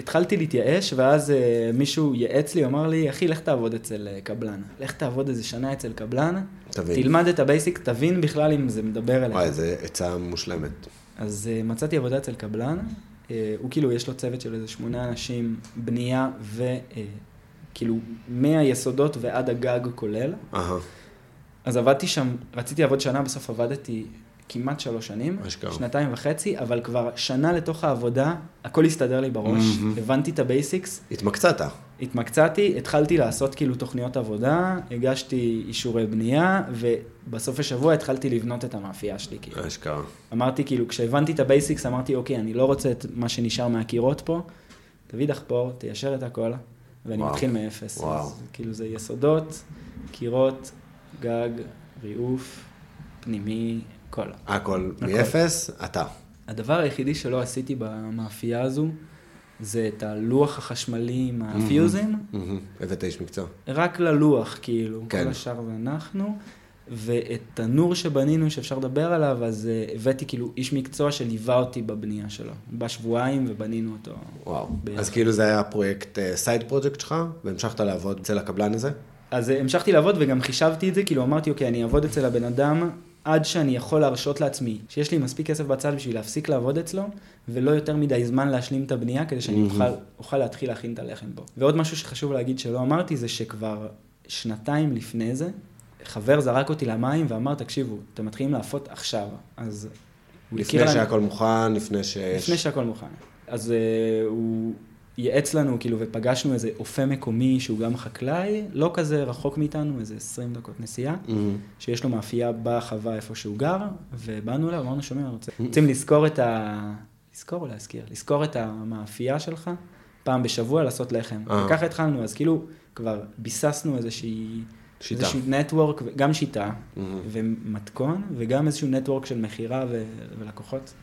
התחלתי להתייאש, ואז אה, מישהו ייעץ לי, אמר לי, אחי, לך תעבוד אצל אה, קבלן. לך תעבוד איזה שנה אצל קבלן, תבין. תלמד את ה basic, תבין בכלל אם זה מדבר אליך. וואי, זו עצה מושלמת. אז אה, מצאתי עבודה אצל קבלן, אה, הוא כאילו, יש לו צוות של איזה שמונה אנשים, בנייה וכאילו מהיסודות ועד הגג כולל. אהה. אז עבדתי שם, רציתי לעבוד שנה, בסוף עבדתי כמעט שלוש שנים, אשכרה. שנתיים וחצי, אבל כבר שנה לתוך העבודה, הכל הסתדר לי בראש, הבנתי את ה basics, התמקצעת. התמקצעתי, התחלתי לעשות כאילו תוכניות עבודה, הגשתי אישורי בנייה, ובסוף השבוע התחלתי לבנות את המאפייה שלי. כאילו. אשכרה. אמרתי, כאילו, כשהבנתי את ה basics, אמרתי, אוקיי, אני לא רוצה את מה שנשאר מהקירות פה, תביא דחפור, תיישר את הכל, ואני וואו. מתחיל מאפס. וואו. אז, כאילו, זה יסודות, קירות, גג, ריהוף, פנימי, הכל. הכל הכל. מאפס, אתה. הדבר היחידי שלא עשיתי במאפייה הזו, זה את הלוח החשמלי עם הפיוזים. הבאת איש מקצוע. רק ללוח, כאילו, כן. כל השאר זה אנחנו. ואת תנור שבנינו, שאפשר לדבר עליו, אז uh, הבאתי כאילו איש מקצוע שליווה אותי בבנייה שלו. בשבועיים ובנינו אותו. וואו. ביחד. אז כאילו זה היה פרויקט, סייד פרויקט שלך, והמשכת לעבוד אצל הקבלן הזה? אז uh, המשכתי לעבוד וגם חישבתי את זה, כאילו אמרתי, אוקיי, אני אעבוד אצל הבן אדם עד שאני יכול להרשות לעצמי, שיש לי מספיק כסף בצד בשביל להפסיק לעבוד אצלו, ולא יותר מדי זמן להשלים את הבנייה, כדי שאני אוכל, אוכל להתחיל להכין את הלחם בו. ועוד משהו שחשוב להגיד שלא אמרתי, זה שכבר שנתיים לפני זה, חבר זרק אותי למים ואמר, תקשיבו, אתם מתחילים להפות עכשיו. אז הוא הכיר לפני שהכל מוכן, לפני שיש... לפני שהכל מוכן. אז uh, הוא ייעץ לנו, כאילו, ופגשנו איזה אופה מקומי שהוא גם חקלאי, לא כזה רחוק מאיתנו, איזה 20 דקות נסיעה, מהמם. שיש לו מאפייה בחווה איפה שהוא גר, ובאנו אליו, אמרנו, שומעים, רוצים, רוצים לזכור את ה... לזכור או להזכיר? לזכור את המאפייה שלך, פעם בשבוע לעשות לחם. אה. וככה התחלנו, אז כאילו, כבר ביססנו איזושהי... שיטה. איזשהו נטוורק, גם שיטה, מהמם. ומתכון, וגם איזשהו נטוורק של מכירה ו- ולקוחות.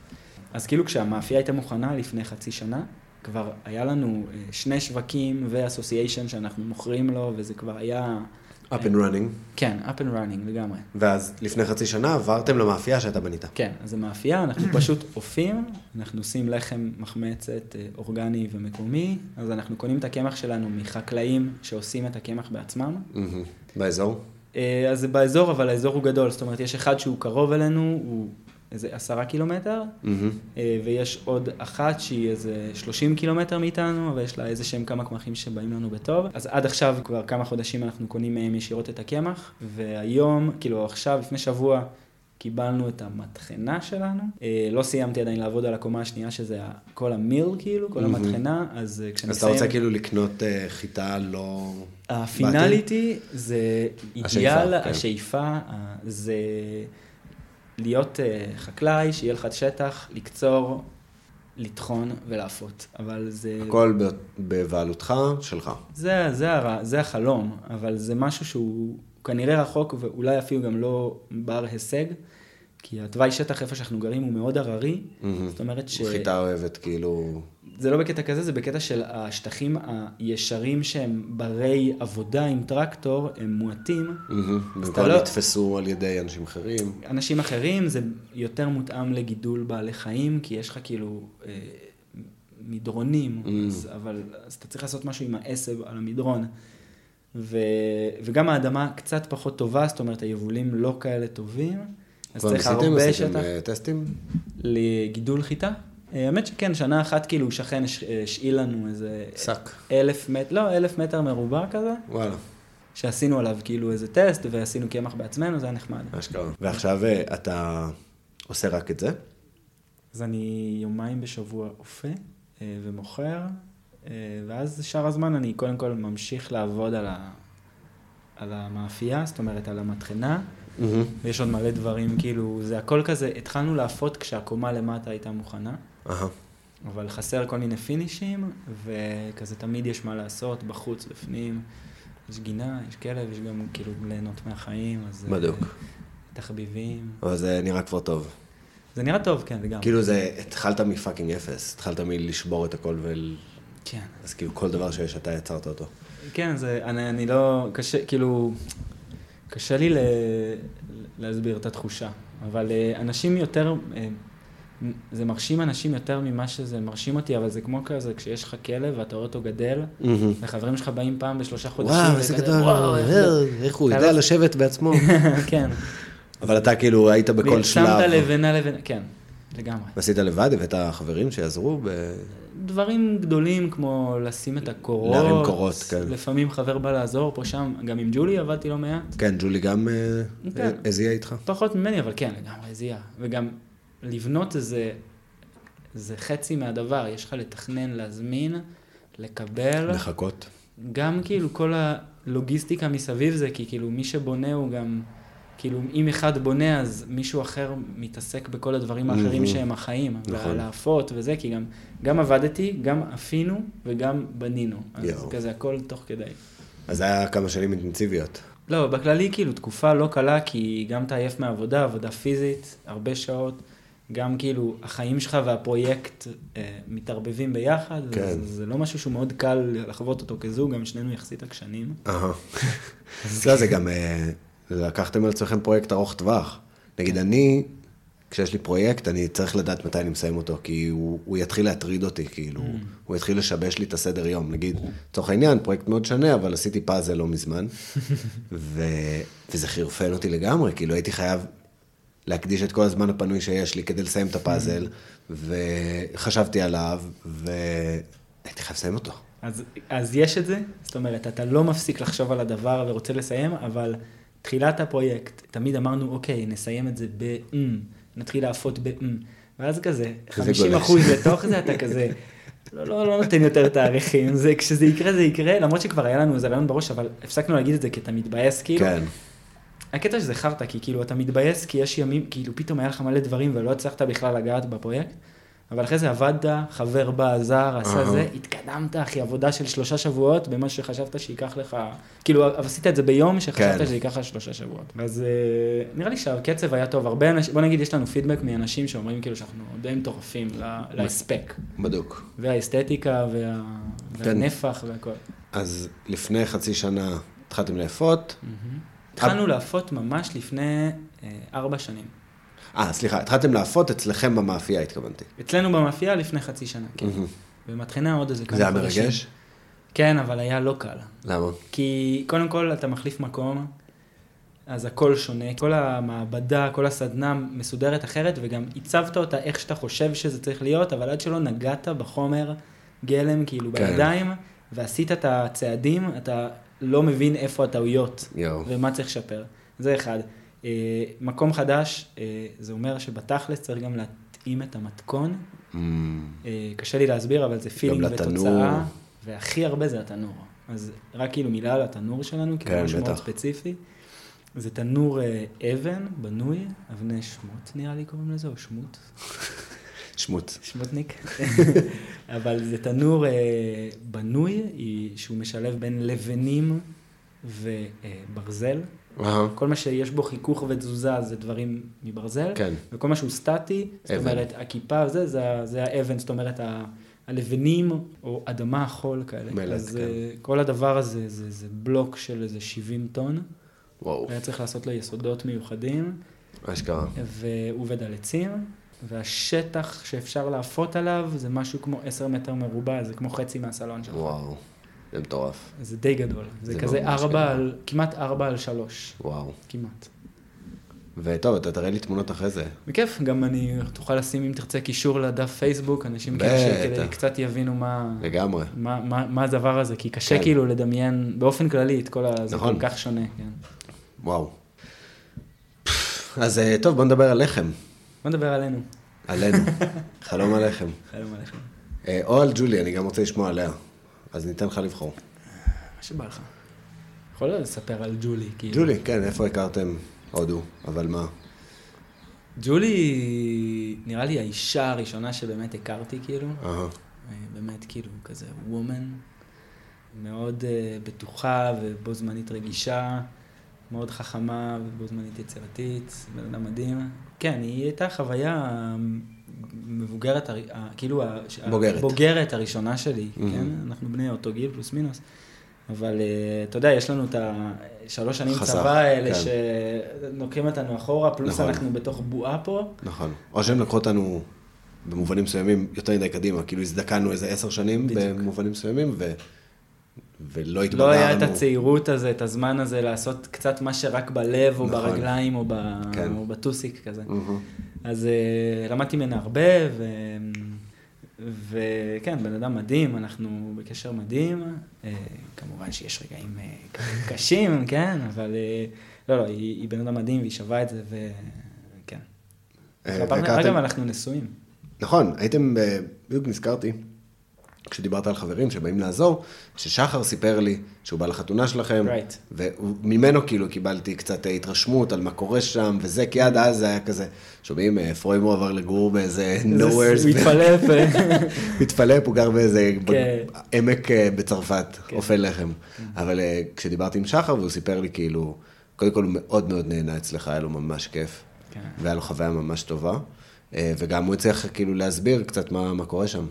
אז כאילו כשהמאפייה הייתה מוכנה לפני חצי שנה, כבר היה לנו אה, שני שווקים ואסוסיישן שאנחנו מוכרים לו, וזה כבר היה... up and running. כן, up and running לגמרי. ואז לפני חצי שנה עברתם למאפייה שאתה בנית. כן, אז זה מאפייה, אנחנו <clears throat> פשוט אופים, אנחנו עושים לחם מחמצת אה, אורגני ומקומי, אז אנחנו קונים את הקמח שלנו מחקלאים שעושים את הקמח בעצמם. באזור? אה, אז זה באזור, אבל האזור הוא גדול, זאת אומרת, יש אחד שהוא קרוב אלינו, הוא איזה עשרה קילומטר. אה, ויש עוד אחת שהיא איזה 30 קילומטר מאיתנו, אבל יש לה איזה שהם כמה קמחים שבאים לנו בטוב. אז עד עכשיו, כבר כמה חודשים אנחנו קונים מהם ישירות את הקמח, והיום, כאילו עכשיו, לפני שבוע, קיבלנו את המטחנה שלנו. אה, לא סיימתי עדיין לעבוד על הקומה השנייה, שזה כל המיל, כאילו, כל מהמם. המטחנה, אז אה, אז כשנסיים... אתה רוצה כאילו לקנות אה, חיטה לא... הפינאליטי זה השאיפה, אידיאל, כן. השאיפה, זה להיות אה, חקלאי, שיהיה לך שטח, לקצור, לטחון ולאפות. אבל זה... הכל ב- בבעלותך, שלך. זה, זה, הר... זה החלום, אבל זה משהו שהוא כנראה רחוק ואולי אפילו גם לא בר הישג, כי התוואי שטח איפה שאנחנו גרים הוא מאוד הררי, מהמם. זאת אומרת ש... חיטה אוהבת כאילו... זה לא בקטע כזה, זה בקטע של השטחים הישרים שהם ברי עבודה עם טרקטור, הם מועטים. אתה במקום לא- נתפסו על ידי אנשים אחרים. אנשים אחרים זה יותר מותאם לגידול בעלי חיים, כי יש לך כאילו אה, מדרונים, Mm. אז, אבל אז אתה צריך לעשות משהו עם העשב על המדרון. ו, וגם האדמה קצת פחות טובה, זאת אומרת היבולים לא כאלה טובים, אז צריך? הרבה עשיתם שטח אה, טסטים? לגידול חיטה. אה, האמת שכן, שנה אחת כאילו שכן הש- השאיל לנו איזה שק. אלף מטר, לא, אלף מטר מרובע כזה, וואלה, שעשינו עליו כאילו איזה טסט, ועשינו קמח בעצמנו, זה היה נחמד. אשכרה. ועכשיו אה, אתה עושה רק את זה? אז אני יומיים בשבוע אופה אה, ומוכר, אה, ואז שאר הזמן אני קודם כל ממשיך לעבוד על, ה... על המאפייה, זאת אומרת על המטחנה, מהמם. ויש עוד מלא דברים, כאילו, זה הכל כזה, התחלנו להפות כשהקומה למטה הייתה מוכנה, אהה. אבל חסר כל מיני פינישים, וכזה תמיד יש מה לעשות, בחוץ, בפנים, יש גינה, יש כלב, יש גם כאילו ליהנות מהחיים, אז... אה, בדוק. תחביבים. אבל זה נראה כבר טוב. זה נראה טוב, כן, לגמרי. כאילו זה, התחלת מפאקינג אפס, התחלת מלשבור את הכל ול... כן. אז כאילו כל דבר שיש אתה יצרת אותו. כן, זה, אני, אני לא, קשה, כאילו, קשה לי להסביר את התחושה, אבל אה, אנשים יותר, אה, זה מרשים אנשים יותר ממה שזה מרשים אותי, אבל זה כמו כזה, כשיש לך כלב ואתה רואה אותו גדל, וחברים שלך באים פעם בשלושה חודשים, וואו, איזה גדול, וואו, איך זה-" אה, איך הוא יודע לא- לשבת בעצמו. <laughs> כן. אבל אתה כאילו היית בכל שלב. שמת לבנה לבנה, כן. לגמרי. ועשית לבד? הבאת חברים שיעזרו? ב... דברים גדולים כמו לשים את הקורות. להרים קורות, כן. לפעמים חבר בא לעזור פה שם, גם עם ג'ולי עבדתי לא מעט. כן, ג'ולי גם אה, כן. הזיעה איתך? פחות ממני, אבל כן, לגמרי זיהה. וגם לבנות זה, זה חצי מהדבר, יש לך לתכנן, להזמין, לקבל. לחכות. גם כאילו כל הלוגיסטיקה מסביב זה, כי כאילו מי שבונה הוא גם, כאילו אם אחד בונה אז מישהו אחר מתעסק בכל הדברים האחרים מהמם. שהם החיים. נכון. ולהפות וזה, כי גם, גם עבדתי, גם אפינו וגם בנינו. אז יואו. כזה הכל תוך כדי. אז זה היה כמה שנים אינטנסיביות. לא, בכללי כאילו תקופה לא קלה, כי גם אתה עייף מעבודה, עבודה פיזית, הרבה שעות, גם כאילו החיים שלך והפרויקט אה, מתערבבים ביחד, כן. זה, זה לא משהו שהוא מאוד קל לחוות אותו כזוג, גם שנינו יחסית עקשנים. אהה. לא, זה גם, אה, לקחתם על עצמכם פרויקט ארוך טווח. נגיד, אני, כשיש לי פרויקט, אני צריך לדעת מתי אני מסיים אותו, כי הוא, הוא יתחיל להטריד אותי, כאילו, הוא יתחיל לשבש לי את הסדר יום. נגיד, לצורך העניין, פרויקט מאוד שונה, אבל עשיתי פאזל לא מזמן, <laughs> ו, וזה חירפן אותי לגמרי, כאילו, הייתי חייב להקדיש את כל הזמן הפנוי שיש לי כדי לסיים את הפאזל, וחשבתי עליו, והייתי חייב לסיים אותו. אז, אז יש את זה, זאת אומרת, אתה לא מפסיק לחשוב על הדבר ורוצה לסיים, אבל תחילת הפרויקט, תמיד אמרנו, אוקיי, נסיים את זה ב-אם, נתחיל להפות ב-אם, ואז כזה, 50 גולש. אחוז לתוך זה, אתה כזה, לא, לא, לא נותן יותר תאריכים, זה, כשזה יקרה, זה יקרה, למרות שכבר היה לנו איזה רעיון בראש, אבל הפסקנו להגיד את זה כי אתה מתבאס, כאילו. כן. הקטע שזה חרטא, כי כאילו אתה מתבאס, כי יש ימים, כאילו פתאום היה לך מלא דברים ולא הצלחת בכלל לגעת בפרויקט, אבל אחרי זה עבדת, חבר בא, עזר, עשה. זה, התקדמת, אחי, עבודה של שלושה שבועות במה שחשבת שייקח לך, כאילו עשית את זה ביום שחשבת כן. שזה ייקח לך שלושה שבועות. אז אה, נראה לי שהקצב היה טוב, הרבה אנשים, בוא נגיד, יש לנו פידבק מאנשים שאומרים כאילו שאנחנו די מטורפים להספק, בדוק. והאסתטיקה וה- כן. והנפח והכל. אז לפני חצי שנה התחלתם לאפות. התחלנו להפות ממש לפני אה, ארבע שנים. אה, סליחה, התחלתם לאפות אצלכם במאפייה, התכוונתי. אצלנו במאפייה לפני חצי שנה, כן. במטחנה עוד איזה כמה זה היה חודשים. מרגש? כן, אבל היה לא קל. למה? כי קודם כל אתה מחליף מקום, אז הכל שונה. כל המעבדה, כל הסדנה מסודרת אחרת, וגם הצבת אותה איך שאתה חושב שזה צריך להיות, אבל עד שלא נגעת בחומר גלם, כאילו כן. בידיים, ועשית את הצעדים, אתה לא מבין איפה הטעויות. ומה צריך לשפר. זה אחד. אה, מקום חדש, אה, זה אומר שבתכלס צריך גם להתאים את המתכון. אמ, אה, קשה לי להסביר, אבל זה פילינג. ותוצאה, והכי הרבה זה התנור. אז רק כאילו מילה על התנור שלנו, כי כן, זה משהו מאוד. ספציפי. זה תנור אה, אבן, בנוי, אבני שמוט נראה לי קוראים לזה, או שמוט, שמוט. שמוטניק. <laughs> אבל זה תנור אה, בנוי, שהוא משלב בין לבנים וברזל. אהה. כל מה שיש בו חיכוך ותזוזה זה דברים מברזל. כן. וכל מה שהוא סטטי, זאת אבן. אומרת, הכיפה וזה, זה, זה האבן, זאת אומרת, ה- הלבנים או אדמה, חול כאלה. מלט, אז כן. אה, כל הדבר הזה, זה, זה בלוק של איזה 70 טון, וואו, היה צריך לעשות לו יסודות מיוחדים, אשכרה. והוא עובד על עצים, והשטח שאפשר להפות עליו זה משהו כמו 10 מטר מרובע, זה כמו חצי מהסלון שלך. וואו, זה מטורף. זה די גדול, זה, זה כזה ממש 4 גדול. על, כמעט 4 על 3, וואו. כמעט. וטוב, אתה תראה לי תמונות אחרי זה. בכיף, גם אני תוכל לשים אם תרצה קישור לדף פייסבוק, אנשים בטח. כאילו שכדי קצת יבינו מה, לגמרי. מה, מה, מה הדבר הזה, כי קשה כן. כאילו לדמיין באופן כללי את כל ה... זה נכון. כל כך שונה, כן. וואו. אז אה, טוב, בוא נדבר על לחם. בוא נדבר עלינו, עלינו. <laughs> חלום הלחם. חלום עליכם. אה, או על ג'ולי, אני גם רוצה לשמוע עליה. אז ניתן לך לבחור. מה שבא לך. יכול לספר על ג'ולי, כאילו. ג'ולי, כן, איפה הכרתם? הודו, אבל מה? ג'ולי, נראה לי האישה הראשונה שבאמת הכרתי, כאילו. אה, באמת, כאילו, כזה וומן. מאוד uh, בטוחה ובו זמנית רגישה, מאוד חכמה ובו זמנית יצירתית, בן אדם מדהים. כן, היא הייתה חוויה מבוגרת, הר- ה- כאילו, בוגרת. הבוגרת הראשונה שלי, מהמם. כן? אנחנו בני אותו גיל, פלוס מינוס. אבל אה, אתה יודע, יש לנו את השלוש שנים חסך, צבא האלה כן. שנוקחים אותנו אחורה, פלוס נכון. אנחנו בתוך בועה פה. נכון. או שהם לקחו אותנו במובנים מסוימים יותר מדי קדימה, כאילו הזדקנו איזה עשר שנים בדיוק. במובנים מסוימים, ו... ולא התבגרנו. לא היה את הצעירות הזה, את הזמן הזה לעשות קצת מה שרק בלב, או נכון. ברגליים, או, ב... כן. או בטוסיק כזה. מהמם. אז uh, למדתי ממנה הרבה, ו... וכן, בן אדם מדהים, אנחנו בקשר מדהים. Uh, כמובן שיש רגעים uh, קשים, <laughs> כן, אבל uh, לא, לא, היא, היא בן אדם מדהים והיא שווה את זה, וכן. אגב, אנחנו נשואים. נכון, הייתם, בדיוק נזכרתי, כשדיברת על חברים שבאים לעזור, ששחר סיפר לי שהוא בא לחתונה שלכם, right. וממנו כאילו קיבלתי קצת התרשמות על מה קורה שם, וזה, כי עד אז זה היה כזה, שומעים, אה, פרוימו עבר לגור באיזה nowhere. הוא התפלפ. <laughs> התפלפ, הוא גר באיזה כן. עמק אה, בצרפת, כן. אופה לחם. כן. אבל אה, כשדיברתי עם שחר, והוא סיפר לי כאילו, קודם כל הוא מאוד מאוד נהנה אצלך, היה לו ממש כיף, והיה לו חוויה ממש טובה. אה, וגם הוא הצליח כאילו להסביר קצת מה, מה קורה שם.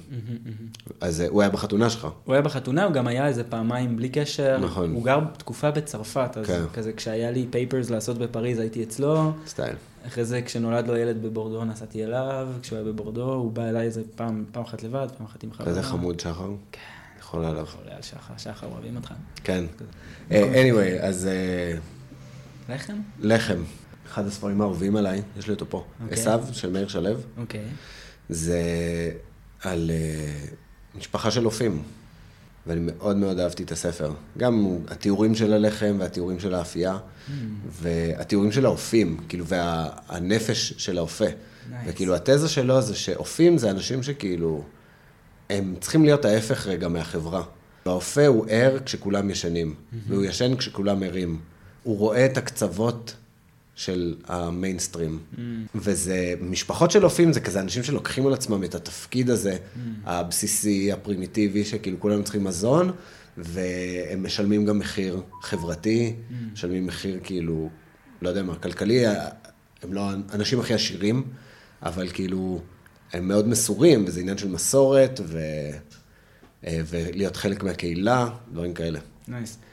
אז אה, הוא היה בחתונה שלך. הוא היה בחתונה, הוא גם היה איזה פעמיים בלי קשר. נכון. הוא גר תקופה בצרפת, אז כן. כזה כשהיה לי papers לעשות בפריז הייתי אצלו. סטייל. אחרי זה כשנולד לו ילד בבורדו נסעתי אליו, כשהוא היה בבורדו הוא בא אליי איזה פעם, פעם אחת לבד, פעם אחת עם חברה. כזה חמוד שחר. כן. יכול עליו. חולה על שחר, שחר אוהבים אותך. כן. אה, anyway, אז... לחם? לחם. אחד הספרים האהובים עליי, יש לי אותו פה, okay. אוקיי. עשיו של מאיר שלו. אוקיי. Okay. זה על uh, משפחה של אופים, ואני מאוד מאוד אהבתי את הספר. גם התיאורים של הלחם והתיאורים של האפייה, mm. והתיאורים של האופים, כאילו, והנפש וה, של האופה. Nice. וכאילו, התזה שלו זה שאופים זה אנשים שכאילו, הם צריכים להיות ההפך רגע מהחברה. והאופה הוא ער כשכולם ישנים, mm-hmm. והוא ישן כשכולם ערים. הוא רואה את הקצוות של המיינסטרים. Mm. וזה, משפחות של אופים זה כזה אנשים שלוקחים על עצמם את התפקיד הזה, mm. הבסיסי, הפרימיטיבי, שכאילו כולם צריכים מזון, והם משלמים גם מחיר חברתי, ממ. משלמים מחיר כאילו, לא יודע מה, כלכלי, הם לא האנשים הכי עשירים, אבל כאילו, הם מאוד מסורים, וזה עניין של מסורת, ו... אה, ולהיות חלק מהקהילה, דברים כאלה. Nice. Nice.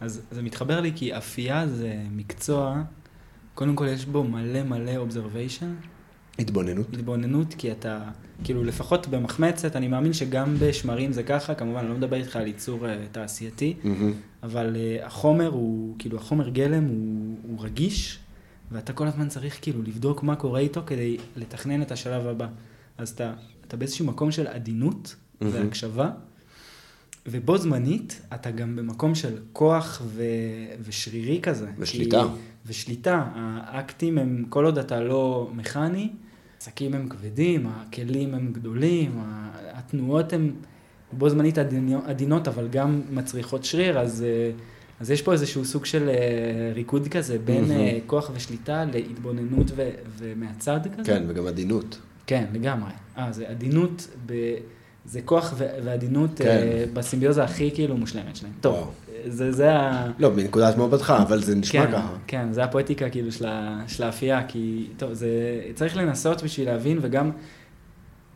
אז זה מתחבר לי כי אפייה זה מקצוע קודם כל יש בו מלא מלא observation. התבוננות. התבוננות, כי אתה, כאילו לפחות במחמצת, אני מאמין שגם בשמרים זה ככה, כמובן, אני לא מדבר איתך על ייצור uh, תעשייתי, mm-hmm. אבל uh, החומר הוא, כאילו החומר גלם הוא, הוא רגיש, ואתה כל הזמן צריך כאילו לבדוק מה קורה איתו כדי לתכנן את השלב הבא. אז אתה, אתה באיזשהו מקום של עדינות mm-hmm. והקשבה. ובו זמנית, אתה גם במקום של כוח ו... ושרירי כזה. ושליטה. כי... ושליטה. האקטים הם, כל עוד אתה לא מכני, עסקים הם כבדים, הכלים הם גדולים, התנועות הן בו זמנית עדינות, אבל גם מצריכות שריר, אז, אה, אז יש פה איזשהו סוג של אה, ריקוד כזה בין mm-hmm. כוח ושליטה להתבוננות ו... ומהצד כזה. כן, וגם עדינות. כן, לגמרי. אה, זה עדינות ב... זה כוח ועדינות כן. uh, בסימביוזה הכי כאילו מושלמת שלהם. טוב, זה, זה ה... לא, מנקודת מבטך, אבל זה נשמע כן, ככה. כן, זה הפואטיקה כאילו של, של האפייה, כי, טוב, זה צריך לנסות בשביל להבין, וגם,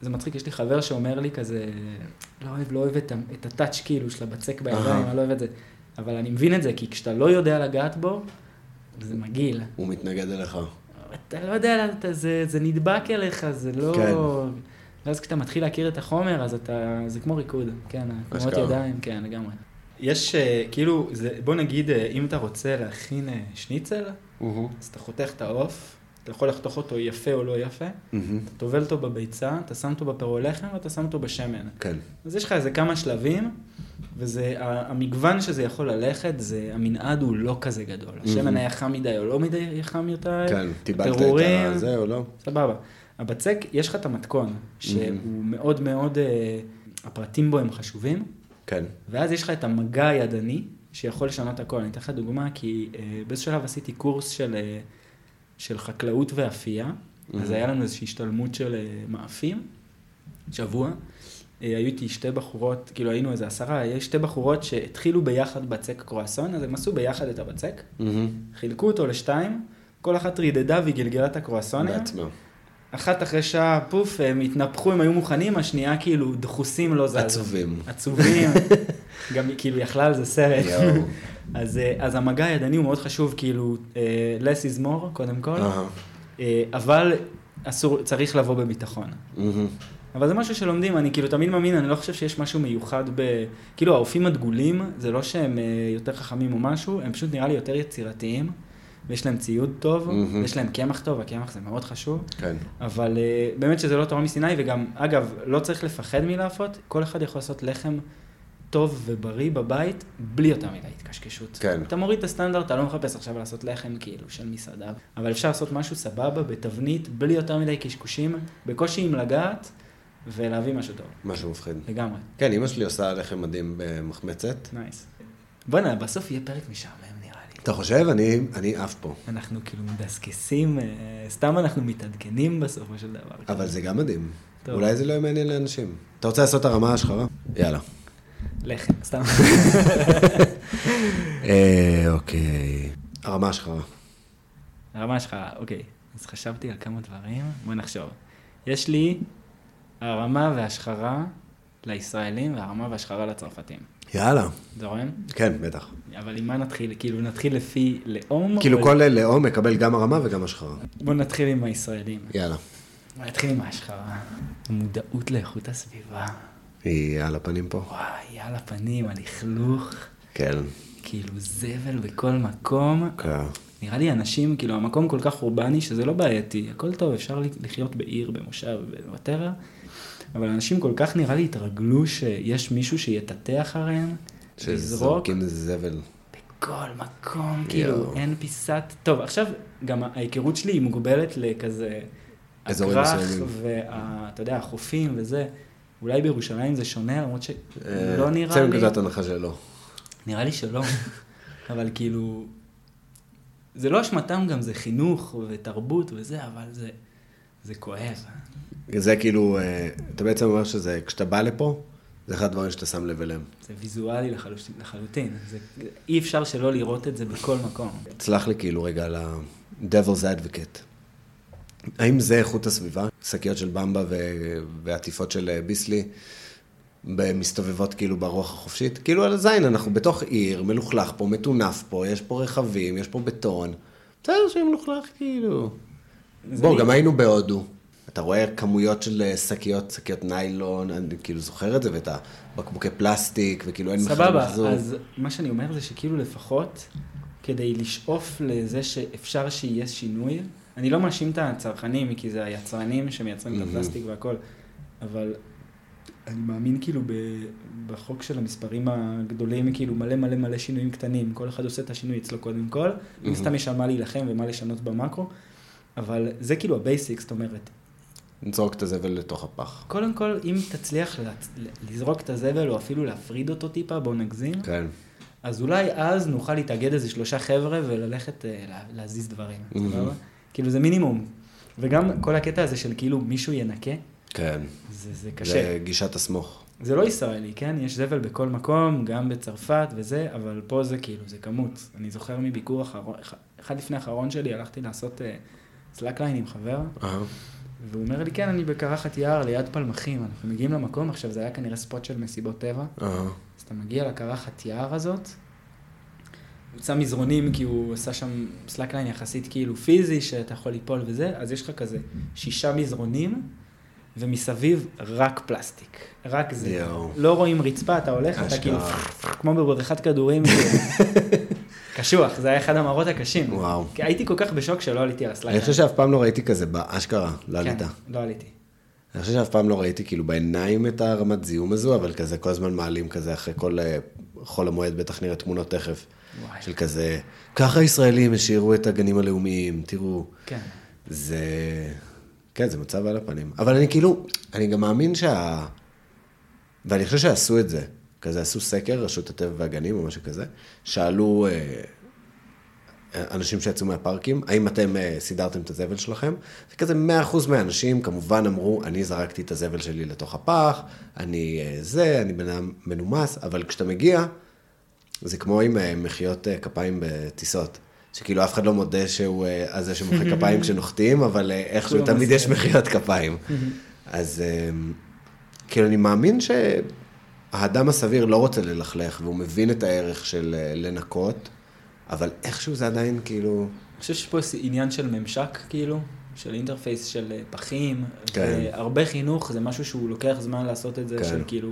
זה מצחיק, יש לי חבר שאומר לי כזה, לא אוהב, לא אוהב את, את הטאץ' כאילו של הבצק בידיים, אני לא אוהב את זה. אבל אני מבין את זה, כי כשאתה לא יודע לגעת בו, זה מגעיל. הוא מתנגד אליך. אתה לא יודע, אתה, זה, זה נדבק אליך, זה לא... כן. ואז כשאתה מתחיל להכיר את החומר, אז אתה, זה כמו ריקוד, כן, תנועות ידיים, כן, לגמרי. יש, אה, כאילו, זה, בוא נגיד, אה, אם אתה רוצה להכין אה, שניצל, mm-hmm. אז אתה חותך את העוף, אתה יכול לחתוך אותו יפה או לא יפה, mm-hmm. אתה טובל אותו בביצה, אתה שם אותו בפירו לחם ואתה שם אותו בשמן. כן. אז יש לך איזה כמה שלבים, וזה, המגוון שזה יכול ללכת, זה, המנעד הוא לא כזה גדול. Mm-hmm. השמן היה חם מדי או לא מדי חם יותר, כן, טיבלת את זה או לא. סבבה. הבצק, יש לך את המתכון, שהוא mm-hmm. מאוד מאוד, uh, הפרטים בו הם חשובים. כן. ואז יש לך את המגע הידני, שיכול לשנות הכל. אני אתן לך דוגמה, כי uh, באיזשהו שלב עשיתי קורס של, uh, של חקלאות ואפייה, mm-hmm. אז היה לנו איזושהי השתלמות של uh, מאפים, שבוע. היו איתי שתי בחורות, כאילו היינו איזה עשרה, יש שתי בחורות שהתחילו ביחד בצק קרואסון, אז הם עשו ביחד את הבצק, mm-hmm. חילקו אותו לשתיים, כל אחת רידדה וגלגלה את הקרואסוניה. בעצמה. אחת אחרי שעה, פוף, הם התנפחו, הם היו מוכנים, השנייה כאילו דחוסים לא זזו. עצובים. עצובים. <laughs> גם כאילו יכלה על זה סרט. <laughs> אז, אה, אז המגע הידני הוא מאוד חשוב, כאילו, uh, less is more, קודם כל, uh-huh. uh, אבל אסור, צריך לבוא בביטחון. Mm-hmm. אבל זה משהו שלומדים, אני כאילו תמיד מאמין, אני לא חושב שיש משהו מיוחד ב... כאילו, האופים הדגולים, זה לא שהם uh, יותר חכמים או משהו, הם פשוט נראה לי יותר יצירתיים. ויש להם ציוד טוב, מהמם. ויש להם קמח טוב, הקמח זה מאוד חשוב. כן. אבל אה, באמת שזה לא תורה מסיני, וגם, אגב, לא צריך לפחד מלאפות, כל אחד יכול לעשות לחם טוב ובריא בבית, בלי יותר מדי התקשקשות. כן. אתה מוריד את הסטנדרט, אתה לא מחפש עכשיו לעשות לחם כאילו של מסעדה, אבל אפשר לעשות משהו סבבה, בתבנית, בלי יותר מדי קשקושים, בקושי עם לגעת, ולהביא משהו טוב, משהו מפחיד. לגמרי. כן, אמא שלי עושה לחם מדהים במחמצת. Nice. בוא'נה, בסוף יהיה פרק משעמם. אתה חושב? אני, אני עף פה. אנחנו כאילו מדסקסים, אה, סתם אנחנו מתעדכנים בסופו של דבר. אבל זה גם מדהים. טוב. אולי זה לא יהיה מעניין לאנשים. אתה רוצה לעשות הרמה השחרה? יאללה. לחם, סתם. <laughs> אה, אוקיי. הרמה השחרה. הרמה שלך, אוקיי. אז חשבתי על כמה דברים, בוא נחשוב. יש לי הרמה והשחרה לישראלים והרמה והשחרה לצרפתים. יאללה. זורם? כן, בטח. אבל עם מה נתחיל? כאילו נתחיל לפי לאום? כאילו או- כל לאום מקבל גם הרמה וגם השחרה. בוא נתחיל עם הישראלים. יאללה. בוא נתחיל עם ההשחרה. המודעות לאיכות הסביבה. היא על הפנים פה. וואי, על הפנים, הלכלוך, כן. כאילו זבל בכל מקום. כן. נראה לי אנשים, כאילו, המקום כל כך אורבני שזה לא בעייתי, הכל טוב, אפשר לחיות בעיר, במושב, בוואטרה, אבל אנשים כל כך נראה לי התרגלו שיש מישהו שיטאטא אחריהם, שזורקים זבל. בכל מקום, כאילו. אין פיסת... טוב, עכשיו, גם ההיכרות שלי היא מוגבלת לכזה... אזורים מסוימים. ואתה יודע, החופים וזה. אולי בירושלים זה שונה, למרות אה, שלא נראה צא לי... מנקודת הנחה שלא. נראה לי שלא, <laughs> אבל כאילו, זה לא אשמתם גם, זה חינוך ותרבות וזה, אבל זה, זה כואב. זה כאילו, אה, אתה בעצם אומר שזה, כשאתה בא לפה, זה אחד הדברים שאתה שם לב אליהם. זה ויזואלי לחלוטין, לחלוטין. זה, אי אפשר שלא לראות את זה בכל מקום. תסלח לי כאילו רגע על ה-Devil's Advocate. האם זה איכות הסביבה? שקיות של במבה ו- ועטיפות של אה, ביסלי מסתובבות כאילו ברוח החופשית? כאילו על הזין, אנחנו בתוך עיר, מלוכלך פה, מטונף פה, יש פה רכבים, יש פה בטון. בסדר שיהיה מלוכלך כאילו. בוא, גם היינו בהודו. אתה רואה כמויות של אה, שקיות, שקיות ניילון, אני כאילו זוכר את זה, ואת הבקבוקי פלסטיק, וכאילו אין בכלל סבבה, מחזור. אז מה שאני אומר זה שכאילו לפחות, כדי לשאוף לזה שאפשר שיהיה שינוי, אני לא מאשים את הצרכנים, כי זה היצרנים שמייצרים את מהמם. הפלסטיק והכל, אבל אני מאמין כאילו ב, בחוק של המספרים הגדולים, כאילו מלא מלא מלא שינויים קטנים, כל אחד עושה את השינוי אצלו קודם כל, מן מהמם. סתם יש על מה להילחם ומה לשנות במקרו, אבל זה כאילו ה basics, זאת אומרת, נזרוק את הזבל לתוך הפח. קודם כל, אם תצליח לצ- לזרוק את הזבל או אפילו להפריד אותו טיפה, בוא נגזים, כן. אז אולי אז נוכל להתאגד איזה שלושה חבר'ה וללכת אה, לה- להזיז דברים. סבבה? כאילו זה מינימום. וגם כל הקטע הזה של כאילו מישהו ינקה, כן. זה, זה קשה. זה גישת הסמוך. זה לא ישראלי, כן? יש זבל בכל מקום, גם בצרפת וזה, אבל פה זה כאילו, זה כמות. אני זוכר מביקור אחרון, אחד לפני האחרון שלי, הלכתי לעשות slackline עם חבר, אהה. והוא אומר לי, כן, אני בקרחת יער ליד פלמחים, אנחנו מגיעים למקום, עכשיו זה היה כנראה spot של מסיבות טבע, אהה. אז אתה מגיע לקרחת יער הזאת, הוא שם מזרונים כי הוא עשה שם slackline יחסית כאילו פיזי, שאתה יכול ליפול וזה, אז יש לך כזה שישה מזרונים, ומסביב רק פלסטיק. רק זה. יואו. לא רואים רצפה, אתה הולך, אתה. כאילו, כמו בבריכת כדורים. <laughs> קשוח, זה היה אחד המראות הקשים. וואו. כי הייתי כל כך בשוק שלא עליתי על ה slackline. אני חושב שאף פעם לא ראיתי כזה, באשכרה, לא עלית. כן, לא עליתי. אני חושב שאף פעם לא ראיתי כאילו בעיניים את הרמת זיהום הזו, אבל כזה כל הזמן מעלים כזה אחרי כל אה, חול המועד, בטח נראה תמונות תכף, וואי. של כזה, ככה הישראלים השאירו את הגנים הלאומיים, תראו. כן. זה... כן, זה מצב על הפנים. אבל אני כאילו, אני גם מאמין שה... ואני חושב שעשו את זה. כזה עשו סקר, רשות הטבע והגנים או משהו כזה, שאלו אה, אנשים שיצאו מהפארקים, האם אתם אה, סידרתם את הזבל שלכם? וכזה 100% מהאנשים כמובן אמרו, אני זרקתי את הזבל שלי לתוך הפח, אני אה, זה, אני בן אדם מנומס, אבל כשאתה מגיע, זה כמו עם אה, מחיאות אה, כפיים בטיסות. שכאילו אף אחד לא מודה שהוא אה, הזה שמוחא <laughs> כפיים כשנוחתים, אבל אה, איכשהו תמיד יש. מחיאות כפיים. <laughs> אז אה, כאילו אני מאמין שהאדם הסביר לא רוצה ללכלך, והוא מבין את הערך של אה, לנקות, אבל איכשהו זה עדיין כאילו... אני חושב שיש פה עניין של ממשק, כאילו, של אינטרפייס של אה, פחים, כן. והרבה חינוך, זה משהו שהוא לוקח זמן לעשות את זה, כן. של כאילו,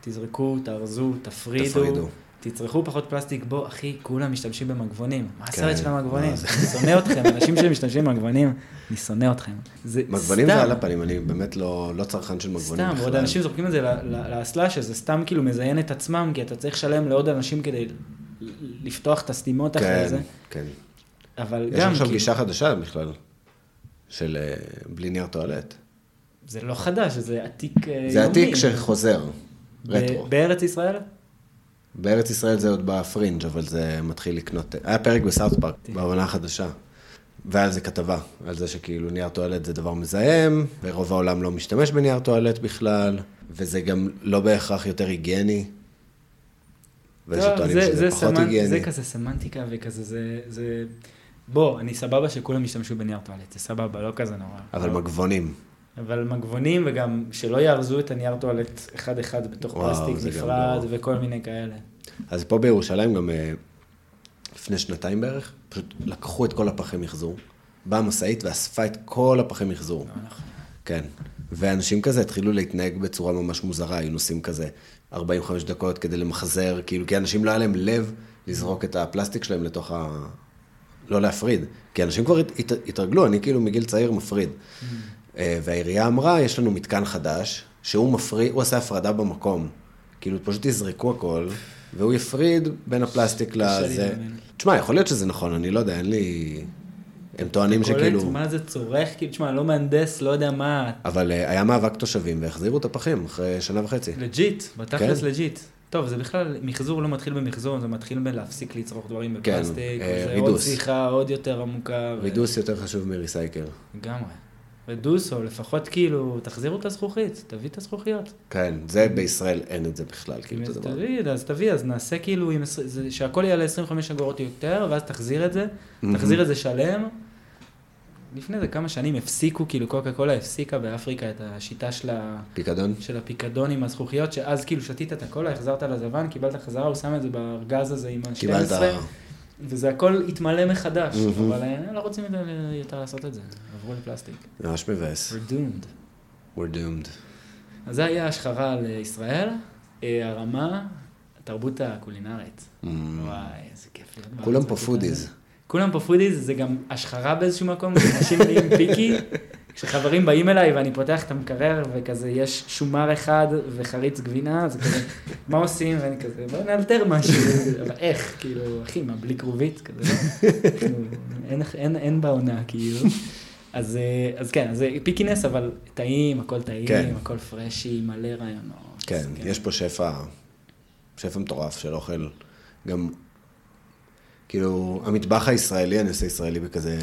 תזרקו, תארזו, תפרידו, תפרידו. תצרכו פחות פלסטיק, בוא, אחי, כולם משתמשים במגבונים. מה כן, הסרט של המגבונים? זה? אני שונא אתכם, אנשים שמשתמשים במגבונים, אני שונא אתכם. זה מגבונים סתם. זה על הפנים, אני באמת לא לא צרכן של מגבונים סתם, בכלל. ועוד אנשים זורקים את זה לאסלה, שזה סתם כאילו מזיין את עצמם, כי אתה צריך לשלם לעוד אנשים כדי לפתוח את הסתימות אחרי כן, זה. כן. אבל יש גם, עכשיו כאילו, גישה חדשה בכלל, של אה, בלי נייר טואלט. זה לא חדש, זה עתיק אה, יומין. זה עתיק שחוזר, רטרו. בארץ ישראל? בארץ ישראל זה עוד בפרינג', אבל זה מתחיל לקנות... היה פרק ב South Park, בעונה החדשה. והיה על זה כתבה, על זה שכאילו נייר טואלט זה דבר מזהם, ורוב העולם לא משתמש בנייר טואלט בכלל, וזה גם לא בהכרח יותר היגייני. ויש טוב, שטוענים זה- שזה זה פחות סמנ- היגייני. זה כזה סמנטיקה וכזה, זה... זה... בוא, אני סבבה שכולם ישתמשו בנייר טואלט, זה סבבה, לא כזה נורא. אבל מגבונים. אבל מגבונים, וגם שלא יארזו את הנייר טואלט אחד-אחד בתוך וואו, פלסטיק נפרד לא- וכל מיני כאלה. אז פה בירושלים גם אה, לפני שנתיים בערך, פשוט לקחו את כל הפחי מחזור, באה משאית ואספה את כל הפחי מחזור. לא נכון. כן. ואנשים כזה התחילו להתנהג בצורה ממש מוזרה, היו נוסעים כזה 45 דקות כדי למחזר, כאילו, כי אנשים לא היה להם לב לזרוק את הפלסטיק שלהם לתוך ה... לא להפריד. כי אנשים כבר הת- הת- התרגלו, אני כאילו מגיל צעיר מפריד. אה, והעירייה אמרה, יש לנו מתקן חדש, שהוא מפריד, הוא עשה הפרדה במקום. כאילו, פשוט יזרקו הכל, והוא יפריד בין הפלסטיק לזה. תשמע, יכול להיות שזה נכון, אני לא יודע, אין לי... הם טוענים שכאילו... קולט, מה זה צורך? כאילו, תשמע, לא מהנדס, לא יודע מה, אבל אה, היה מאבק תושבים והחזירו את הפחים אחרי שנה וחצי. Legit, בתכלס כן. Legit. טוב, זה בכלל, מחזור לא מתחיל במחזור, זה מתחיל בלהפסיק לצרוך דברים כן, בפלסטיק, אה, וזה עוד reduce. שיחה עוד יותר עמוקה. רידוס יותר חשוב מ recycle. לגמרי. או לפחות כאילו, תחזירו את הזכוכית, תביא את הזכוכיות. כן, זה בישראל אין את זה בכלל, כאילו, את אז הדבר. תביא, אז תביא, אז נעשה כאילו, עם זה- שהכל יעלה 25 אגורות יותר, ואז תחזיר את זה, תחזיר את זה שלם. לפני זה כמה שנים הפסיקו, כאילו קוקה קולה הפסיקה באפריקה את השיטה של, ה... פיקדון? של הפיקדון עם הזכוכיות, שאז כאילו שתית את הקולה, החזרת לזבן, קיבלת חזרה, הוא שם את זה בארגז הזה עם ה-12, קיבלת... וזה הכל התמלא מחדש. אבל אה, לא רוצים יותר- יותר לעשות את זה, עברו לפלסטיק. ממש מבאס. We're doomed. We're doomed. אז זה היה השחרה על אה, ישראל, אה, הרמה, התרבות הקולינרית. וואי, איזה כיף. כולם פה foodies. כולם פה foodies, זה גם השחרה באיזשהו מקום, אנשים נהיים picky. <laughs> כשחברים באים אליי ואני פותח את המקרר וכזה יש שומר אחד וחריץ גבינה, זה כזה, מה עושים? ואני כזה, בוא נאלתר משהו, אבל איך, כאילו, אחי, מה, בלי כרובית? כזה, לא, אין, אין, אין בעונה, כאילו. אז, אה, אז כן, אז זה pickiness, אבל טעים, הכל טעים, כן. הכל freshy, מלא רעיונות. כן, אז יש פה שפע, שפע מטורף של אוכל. גם, כאילו, המטבח הישראלי, אני עושה ישראלי בכזה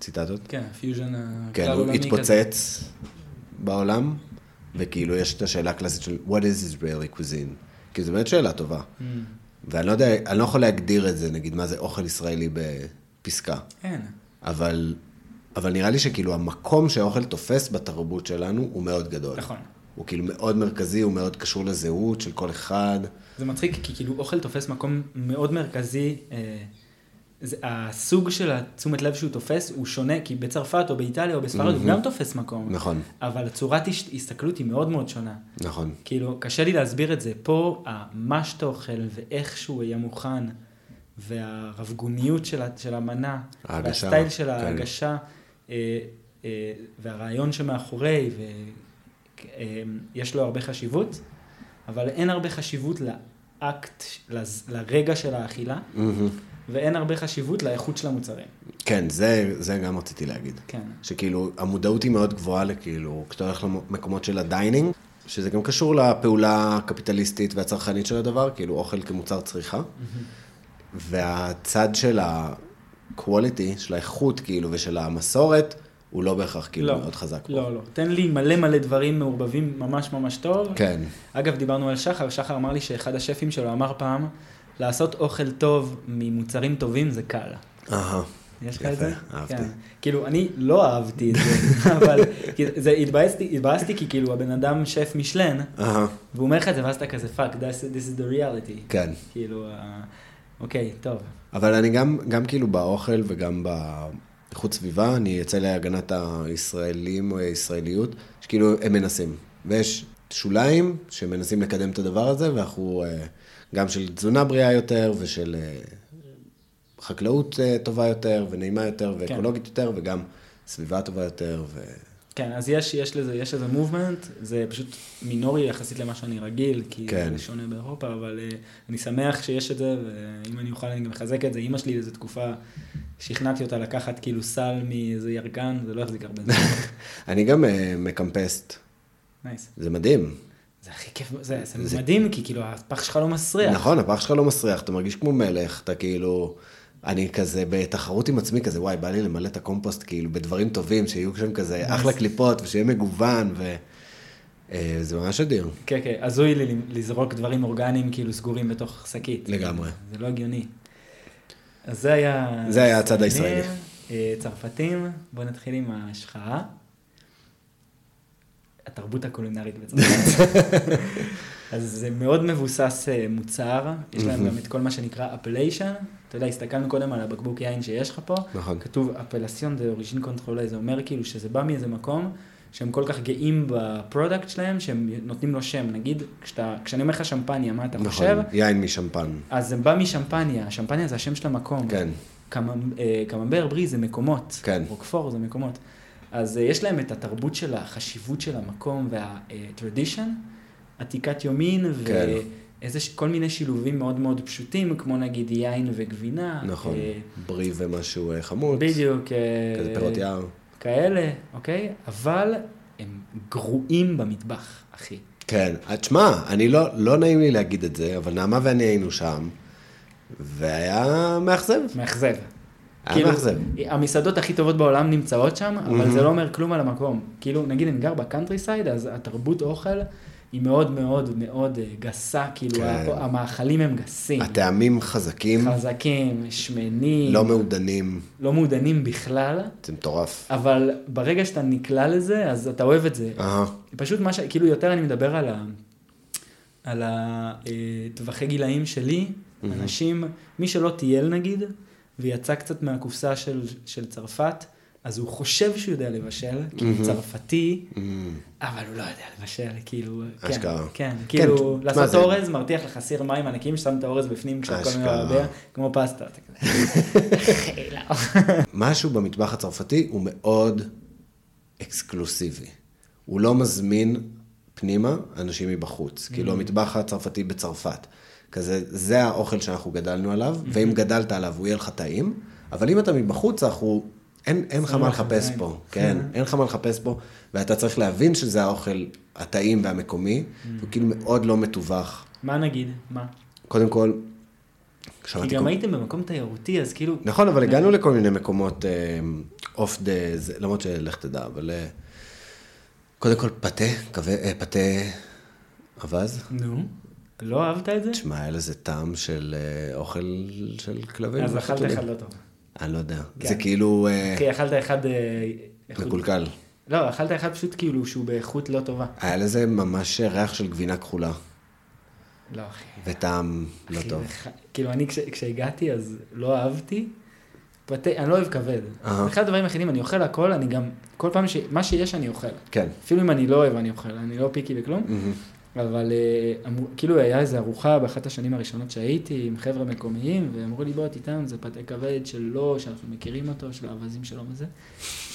ציטטות. כן, פיוז'ן כן, הכלל הוא עולמי כזה. התפוצץ בעולם, וכאילו יש את השאלה הקלאסית של what is Israeli cuisine? כי זו באמת שאלה טובה. Mm, ואני לא יודע, אני לא יכול להגדיר את זה, נגיד, מה זה אוכל ישראלי בפסקה. כן, אבל, אבל נראה לי שכאילו המקום שהאוכל תופס בתרבות שלנו הוא מאוד גדול. נכון. הוא כאילו מאוד מרכזי, הוא מאוד קשור לזהות של כל אחד. זה מצחיק, כי כאילו אוכל תופס מקום מאוד מרכזי. אה, זה, הסוג של התשומת לב שהוא תופס הוא שונה, כי בצרפת או באיטליה או בספרד הוא גם תופס מקום. נכון, אבל הצורת הסתכלות היא מאוד מאוד שונה. נכון. כאילו, קשה לי להסביר את זה. פה, מה שאתה אוכל ואיך שהוא יהיה מוכן, והרבגוניות של, של המנה, ההגשה, והסטייל של כן. ההגשה, אה, אה, והרעיון שמאחורי, ויש לו הרבה חשיבות, אבל אין הרבה חשיבות לאקט, לרגע של האכילה, מהמם. ואין הרבה חשיבות לאיכות של המוצרים. כן, זה, זה גם רציתי להגיד. כן. שכאילו, המודעות היא מאוד גבוהה לכאילו, כשאתה הולך למקומות של ה dining, שזה גם קשור לפעולה הקפיטליסטית והצרכנית של הדבר, כאילו אוכל כמוצר צריכה. והצד של ה-quality, של האיכות, כאילו, ושל המסורת, הוא לא בהכרח כאילו לא, מאוד חזק פה. לא, לא. תן לי מלא מלא דברים מעורבבים ממש ממש טוב. כן, אגב, דיברנו על שחר, שחר אמר לי שאחד השפים שלו אמר פעם, לעשות אוכל טוב ממוצרים טובים זה קל. אהה. יש לך את זה? אהבתי. כן. כאילו, אני לא אהבתי את זה, <laughs> אבל זה התבאסתי, התבאסתי כי כאילו הבן אדם שף מישלן, והוא אומר לך את זה, ואז אתה כזה, fuck, this is the reality. כן. כאילו, אה, אוקיי, טוב. אבל אני גם, גם כאילו באוכל וגם באיכות סביבה, אני יוצא להגנת הישראלים או הישראליות, שכאילו הם מנסים. ויש שוליים שמנסים לקדם את הדבר הזה, ואנחנו אה, גם של תזונה בריאה יותר ושל אה, חקלאות אה, טובה יותר ונעימה יותר ואקולוגית יותר, וגם סביבה טובה יותר. ו... כן, אז יש, יש לזה, יש לזה movement, זה פשוט מינורי יחסית למה שאני רגיל, כי כן. זה שונה באירופה, אבל uh, אני שמח שיש את זה, ואם אני אוכל אני גם מחזק את זה. אימא שלי איזו תקופה, שכנעתי אותה לקחת כאילו סל מאיזה ירקן, זה לא יחזיק הרבה זמן. <laughs> אני גם אה, מקמפסט, nice. זה מדהים. זה הכי כיף, זה, זה, מדהים, כי כאילו הפח שלך לא מסריח. נכון, הפח שלך לא מסריח, אתה מרגיש כמו מלך, אתה כאילו... אני כזה בתחרות עם עצמי כזה, וואי, בא לי למלא את הקומפוסט כאילו בדברים טובים, שיהיו שם כזה אחלה קליפות, ושיהיה מגוון, וזה ממש אדיר. כן, כן, הזוי לי לזרוק דברים אורגניים כאילו סגורים בתוך שקית. לגמרי. זה לא הגיוני. אז זה היה... זה היה הצד הישראלי. אה, צרפתים, בואו נתחיל עם ההשחרה. התרבות הקולינרית בצרפת. <laughs> אז זה מאוד מבוסס אה, מוצר, יש להם גם את כל מה שנקרא appellation. אתה יודע, הסתכלנו קודם על הבקבוק יין שיש לך פה. נכון. כתוב appellation d'origine contrôlée, זה אומר כאילו שזה בא מאיזה מקום שהם כל כך גאים ב product שלהם, שהם נותנים לו שם. נגיד, כשאתה, כשאני אומר לך שמפניה, מה אתה חושב? נכון, יין משמפן. אז זה בא משמפניה, שמפניה זה השם של המקום. כן. אה, קממבר ברי זה מקומות. כן. רוקפור זה מקומות. אז אה, יש להם את התרבות של החשיבות של המקום וה-tradition, עתיקת יומין, כן. ואיזה, ש- כל מיני שילובים מאוד מאוד פשוטים, כמו נגיד יין וגבינה. נכון, אה, ברי ומשהו אה, חמוץ. בדיוק. אה, כזה פירות יער. כאלה, אוקיי? אבל הם גרועים במטבח, אחי. כן, אה, תשמע, אני לא, לא נעים לי להגיד את זה, אבל נעמה ואני היינו שם, והיה מאכזב. מאכזב. היה מאכזב. המסעדות הכי טובות בעולם נמצאות שם, אבל זה לא אומר כלום על המקום. כאילו, נגיד אני גר בקאנטרי סייד, אז התרבות אוכל היא מאוד מאוד מאוד אה, גסה, כאילו, כן. המאכלים הם גסים. הטעמים חזקים, חזקים, שמנים, לא מעודנים, לא מעודנים בכלל, זה מטורף. אבל ברגע שאתה נקלע לזה, אז אתה אוהב את זה. אהה, פשוט מה ש... כאילו יותר אני מדבר על ה... על הטווחי גילאים שלי, אנשים, מי שלא טייל נגיד, ויצא קצת מהקופסה של, של צרפת, אז הוא חושב שהוא יודע לבשל, כי הוא צרפתי, אבל הוא לא יודע לבשל, כאילו, כן, אשכרה. כן, כן, כאילו, לעשות זה- אורז מרתיח לך סיר מים ענקים, ששם את האורז בפנים כשהכל. מבעבע, כמו פסטה. אתה כזה, "אחי, <laughs> לא." <laughs> משהו במטבח הצרפתי הוא מאוד אקסקלוסיבי. הוא לא מזמין פנימה אנשים מבחוץ. כאילו המטבח הצרפתי בצרפת. כזה, זה האוכל שאנחנו גדלנו עליו, ואם גדלת עליו הוא יהיה לך טעים, אבל אם אתה מבחוץ, אנחנו... אין, אין לך מה לך לחפש. פה, כן, אין לך מה לחפש פה, ואתה צריך להבין שזה האוכל הטעים והמקומי, הוא כאילו מאוד לא מתווך. מה נגיד? מה? קודם כל, כי גם כל- הייתם במקום תיירותי, אז כאילו... נכון, אבל הגענו לכל מיני מקומות אוף דה, למרות שלך תדע, אבל אה, קודם כל פתה, אה, פתה אווז. נו, לא אהבת את זה? תשמע, היה לזה טעם של אה, אוכל של כלבים. אז אכלת. אחד לא טוב. אני לא יודע. כן. זה כאילו אה, אחי, אכלת אחד... אה, מקולקל. לא, אכלת אחד פשוט כאילו שהוא באיכות לא טובה. היה לזה ממש ריח של גבינה כחולה, לא, אחי. וטעם לא טוב. כאילו, אני כש- כשהגעתי אז לא אהבתי. פתה, אני לא אוהב כבד. אהה. אחד הדברים היחידים, אני אוכל הכל, אני גם, כל פעם ש... מה שיש אני אוכל. כן. אפילו אם אני לא אוהב אני אוכל, אני לא פיקי בכלום. מהמם. אבל אה, אמרו, כאילו היה איזו ארוחה באחת השנים הראשונות שהייתי עם חבר'ה מקומיים, ואמרו לי בוא תיתן, זה פתה כבד שלו, שאנחנו מכירים אותו, של האווזים שלו וזה.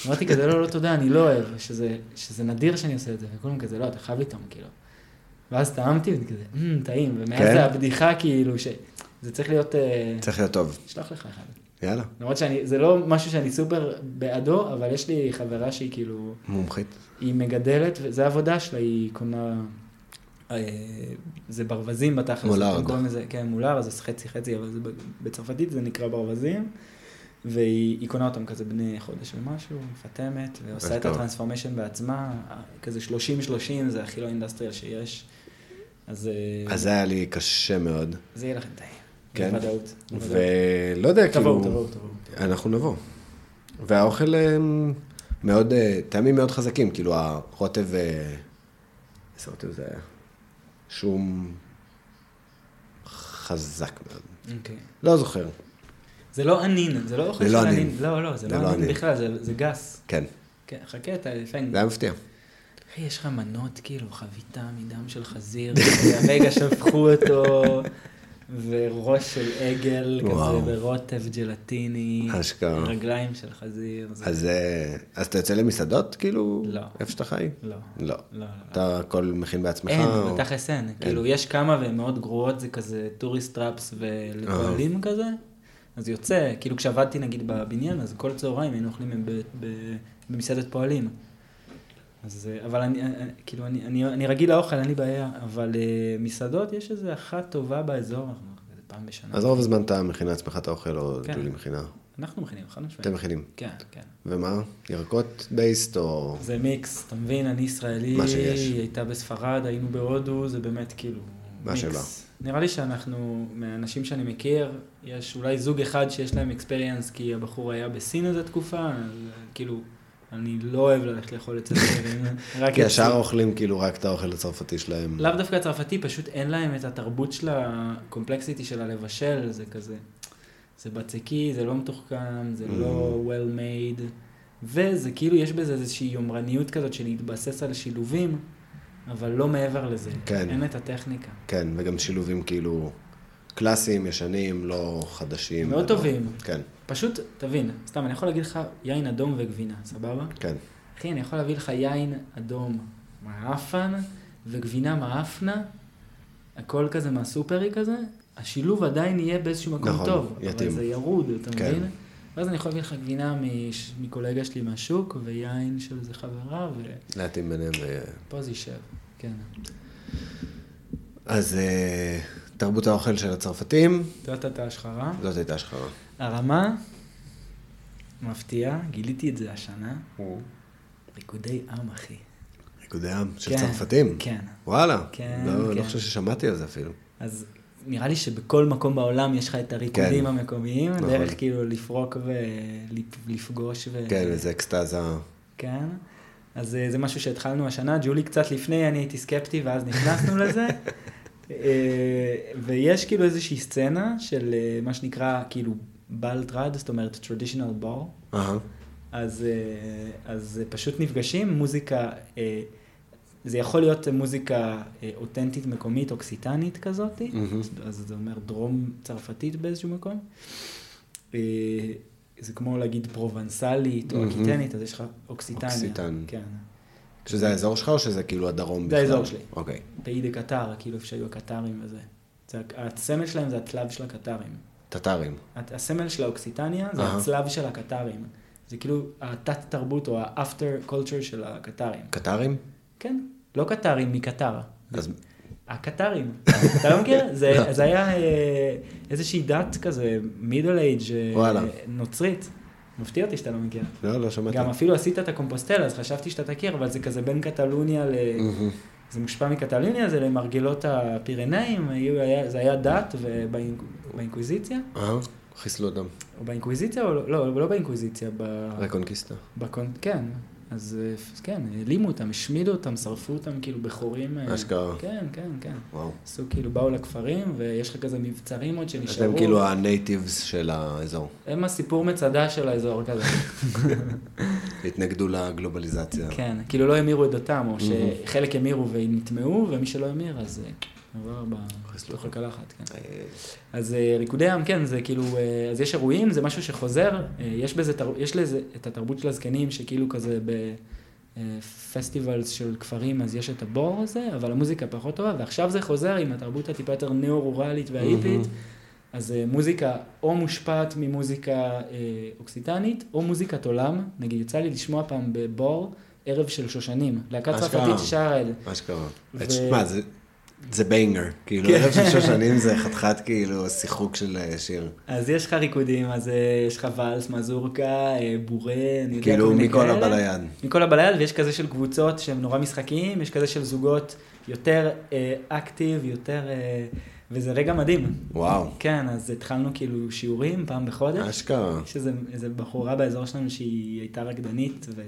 אמרתי כזה, לא, לא, תודה, אני לא אוהב, שזה, שזה נדיר שאני עושה את זה, וכולם כזה, לא, אתה חייב לטעום, כאילו. ואז טעמתי, וזה כזה, "מ, טעים, ומאז כן? הבדיחה, כאילו, שזה צריך להיות, אה, צריך להיות טוב. אשלח לך אחד. יאללה, למרות שאני, זה לא משהו שאני סופר בעדו, אבל יש לי חברה שהיא כאילו, מומחית. היא מגדלת, וזה העבודה שלה, היא קונה, זה ברווזים בתכלס. מולארד. כן, מולארד, אז חצי חצי, אבל זה, בצרפתית זה נקרא ברווזים, והיא היא קונה אותם כזה בני חודש ומשהו, מפטמת, ועושה את. הטרנספורמיישן בעצמה, אה, כזה 30-30, זה הכי לא אינדסטריאל שיש. אז, אה, אז זה היה לי קשה מאוד. זה יהיה לכם טעים. כן. בוודאות. ולא יודע, כאילו... תבואו, תבואו, תבואו. אנחנו נבוא. והאוכל אה, מאוד, אה, טעמים מאוד חזקים, כאילו הרוטב, אה, איזה רוטב זה היה? שום חזק מאוד. אוקיי. לא זוכר, זה לא ענין, זה לא אוכל זה של לא ענין. ענין. לא, לא, זה זה לא לא ענין ענין. בכלל, זה- זה גס. כן, כן, חכה, אתה לפעמים. זה היה מפתיע. אחי, יש לך מנות, כאילו, חביתה מדם של חזיר, <laughs> והרגע שפכו אותו, וראש של עגל, כזה. ברוטב ג'לטיני, אשכרה. רגליים של חזיר. זה- אז, אה, אז אתה יוצא למסעדות, כאילו? לא. איפה שאתה חי? לא. לא. לא, לא. אתה הכל מכין בעצמך? אין, או- בתכלס אין. כאילו, יש כמה והן מאוד גרועות, זה כזה tourist traps ולפועלים כזה. אז יוצא, כאילו כשעבדתי נגיד בבניין, אז כל צהריים היינו אוכלים ב- ב- במסעדת פועלים. אז, אה, אבל אני, אני- כאילו, אני, אני, אני רגיל לאוכל, אין לי בעיה, אבל uh, מסעדות, יש איזה אחת טובה באזור, אנחנו איזה פעם בשנה. אז רוב הזמן אתה מכין לעצמך את האוכל, או כן. ג'ולי מכינה. אנחנו מכינים, חד משמעית. אתם מכינים. כן, כן. ומה? ירקות בייסט או... זה מיקס, אתה מבין, אני ישראלי, מה שיש. היא הייתה בספרד, היינו בהודו, זה באמת כאילו מה מיקס. שבא. נראה לי שאנחנו, מהאנשים שאני מכיר, יש אולי זוג אחד שיש להם אקספריאנס, כי הבחור היה בסין איזה תקופה, אז כאילו, אני לא אוהב ללכת לאכול אצל אחרים. <laughs> רק כי. השאר אוכלים כאילו רק את האוכל הצרפתי שלהם. לאו דווקא הצרפתי, פשוט אין להם את התרבות של הקומפלקסיטי של הלבשל, זה כזה, זה בצקי, זה לא מתוחכם, זה לא Mm. well made, וזה כאילו, יש בזה איזושהי יומרניות כזאת של להתבסס על שילובים, אבל לא מעבר לזה. כן. אין את הטכניקה. כן, וגם שילובים כאילו קלאסיים, ישנים, לא חדשים. מאוד טובים. כן, פשוט, תבין, סתם, אני יכול להגיד לך יין אדום וגבינה, סבבה? כן. אחי, אני יכול להביא לך יין אדום מעפן וגבינה מעפנה, הכל כזה מהסופרי כזה, השילוב עדיין יהיה באיזשהו מקום נכון, טוב, יתאים. אבל זה ירוד, אתה כן. מבין? ואז אני יכול להביא לך גבינה מש- מקולגה שלי מהשוק, ויין של איזה חברה, להתאים ביניהם. ו- ופה זה יישב, כן. אז אה, תרבות האוכל של הצרפתים, זאת הייתה השחרה. זאת הייתה השחרה. הרמה, מפתיע, גיליתי את זה השנה, ריקודי עם, אחי. ריקודי עם של כן, צרפתים. כן. וואלה. כן, לא, כן. לא חושב ששמעתי על זה אפילו. אז נראה לי שבכל מקום בעולם יש לך את הריקודים כן. המקומיים, נכון. דרך כאילו לפרוק ולפגוש ו... כן, איזה אקסטזה. כן. אז אה, זה משהו שהתחלנו השנה, ג'ולי קצת לפני, אני הייתי סקפטי ואז נכנסנו לזה. <laughs> אה, ויש כאילו איזושהי סצנה של אה, מה שנקרא כאילו בלטרד, זאת אומרת traditional bar. אהה. אז, אה, אז פשוט נפגשים, מוזיקה, אה, זה יכול להיות מוזיקה אה, אותנטית מקומית, אוקסיטנית כזאת, מהמם. אז זה אומר דרום צרפתית באיזשהו מקום. אה, זה כמו להגיד פרובנסלית או מהמם. אקיטנית, אז יש לך אוקסיטניה. אוקסיטן. כן. שזה האזור שלך או שזה כאילו הדרום זה בכלל? האזור שלי. אוקיי. פאי דה קטר, כאילו איפה שהיו הקטרים וזה. זה, הסמל שלהם זה הצלב של הקטרים. טטרים. הסמל של האוקסיטניה זה אהה. הצלב של הקטרים. זה כאילו התת תרבות או האפטר קולצ'ר של הקטרים. קטרים? כן, לא קטרים מקטר. אז הקטרים. אתה לא מכיר? זה, זה היה אה, איזושהי דת כזה, מידל אייג' וואלה. נוצרית. מפתיע אותי שאתה לא מכיר. לא, לא שמעתי. גם אפילו עשית את הקומפוסטלה, אז חשבתי שאתה תכיר, אבל זה כזה בין קטלוניה ל... זה מושפע מקטלוניה, זה למרגלות הפירנאים, זה היה דת ובאינקוויזיציה, אהה, חיסלו. או באינקוויזיציה, או לא, לא, לא באינקוויזיציה, ב... רקונקיסטה. בקונ... כן, אז אה, כן, העלימו אותם, השמידו אותם, שרפו אותם כאילו בחורים. אה, אשכרה. כן, כן, כן. וואו. עשו כאילו, באו לכפרים, ויש לך כזה מבצרים עוד שנשארו. אתם כאילו הנייטיבס של האזור. הם הסיפור מצדה של האזור כזה. <laughs> התנגדו לגלובליזציה. כן, כאילו לא המירו את דתם, או שחלק המירו ונטמעו, ומי שלא המיר, אז חיסלו בתוך הקלחת, כן. אה, אז אה, ריקודי עם, כן, זה כאילו, אה, אז יש אירועים, זה משהו שחוזר, יש בזה, יש לזה את התרבות של הזקנים, שכאילו כזה בפסטיבלס של כפרים, אז יש את הבור הזה, אבל המוזיקה פחות טובה, ועכשיו זה חוזר עם התרבות הטיפה יותר ניאו-רורלית וההיפית. אז מוזיקה או מושפעת ממוזיקה אוקסיטנית, או מוזיקת עולם, נגיד יצא לי לשמוע פעם בבור ערב של שושנים, להקה. צרפתית ששרה את זה. אשכרה. ו- תשמע, זה... זה ביינגר, כאילו. ערב של שושנים זה חתיכת כאילו שיחוק של אה, שיר. אז יש לך ריקודים, אז אה, יש לך ואלס, מזורקה, אה, בורה, אני יודע, כאילו כל מיני מכל כאלה. הבא ליד. מכל הבא ליד, ויש כזה של קבוצות שהם נורא משחקיים, יש כזה של זוגות יותר אקטיב, יותר... וזה רגע מדהים. וואו, כן, אז התחלנו כאילו שיעורים פעם בחודש. אשכרה. יש איזה, בחורה באזור שלנו שהיא הייתה רקדנית, ו...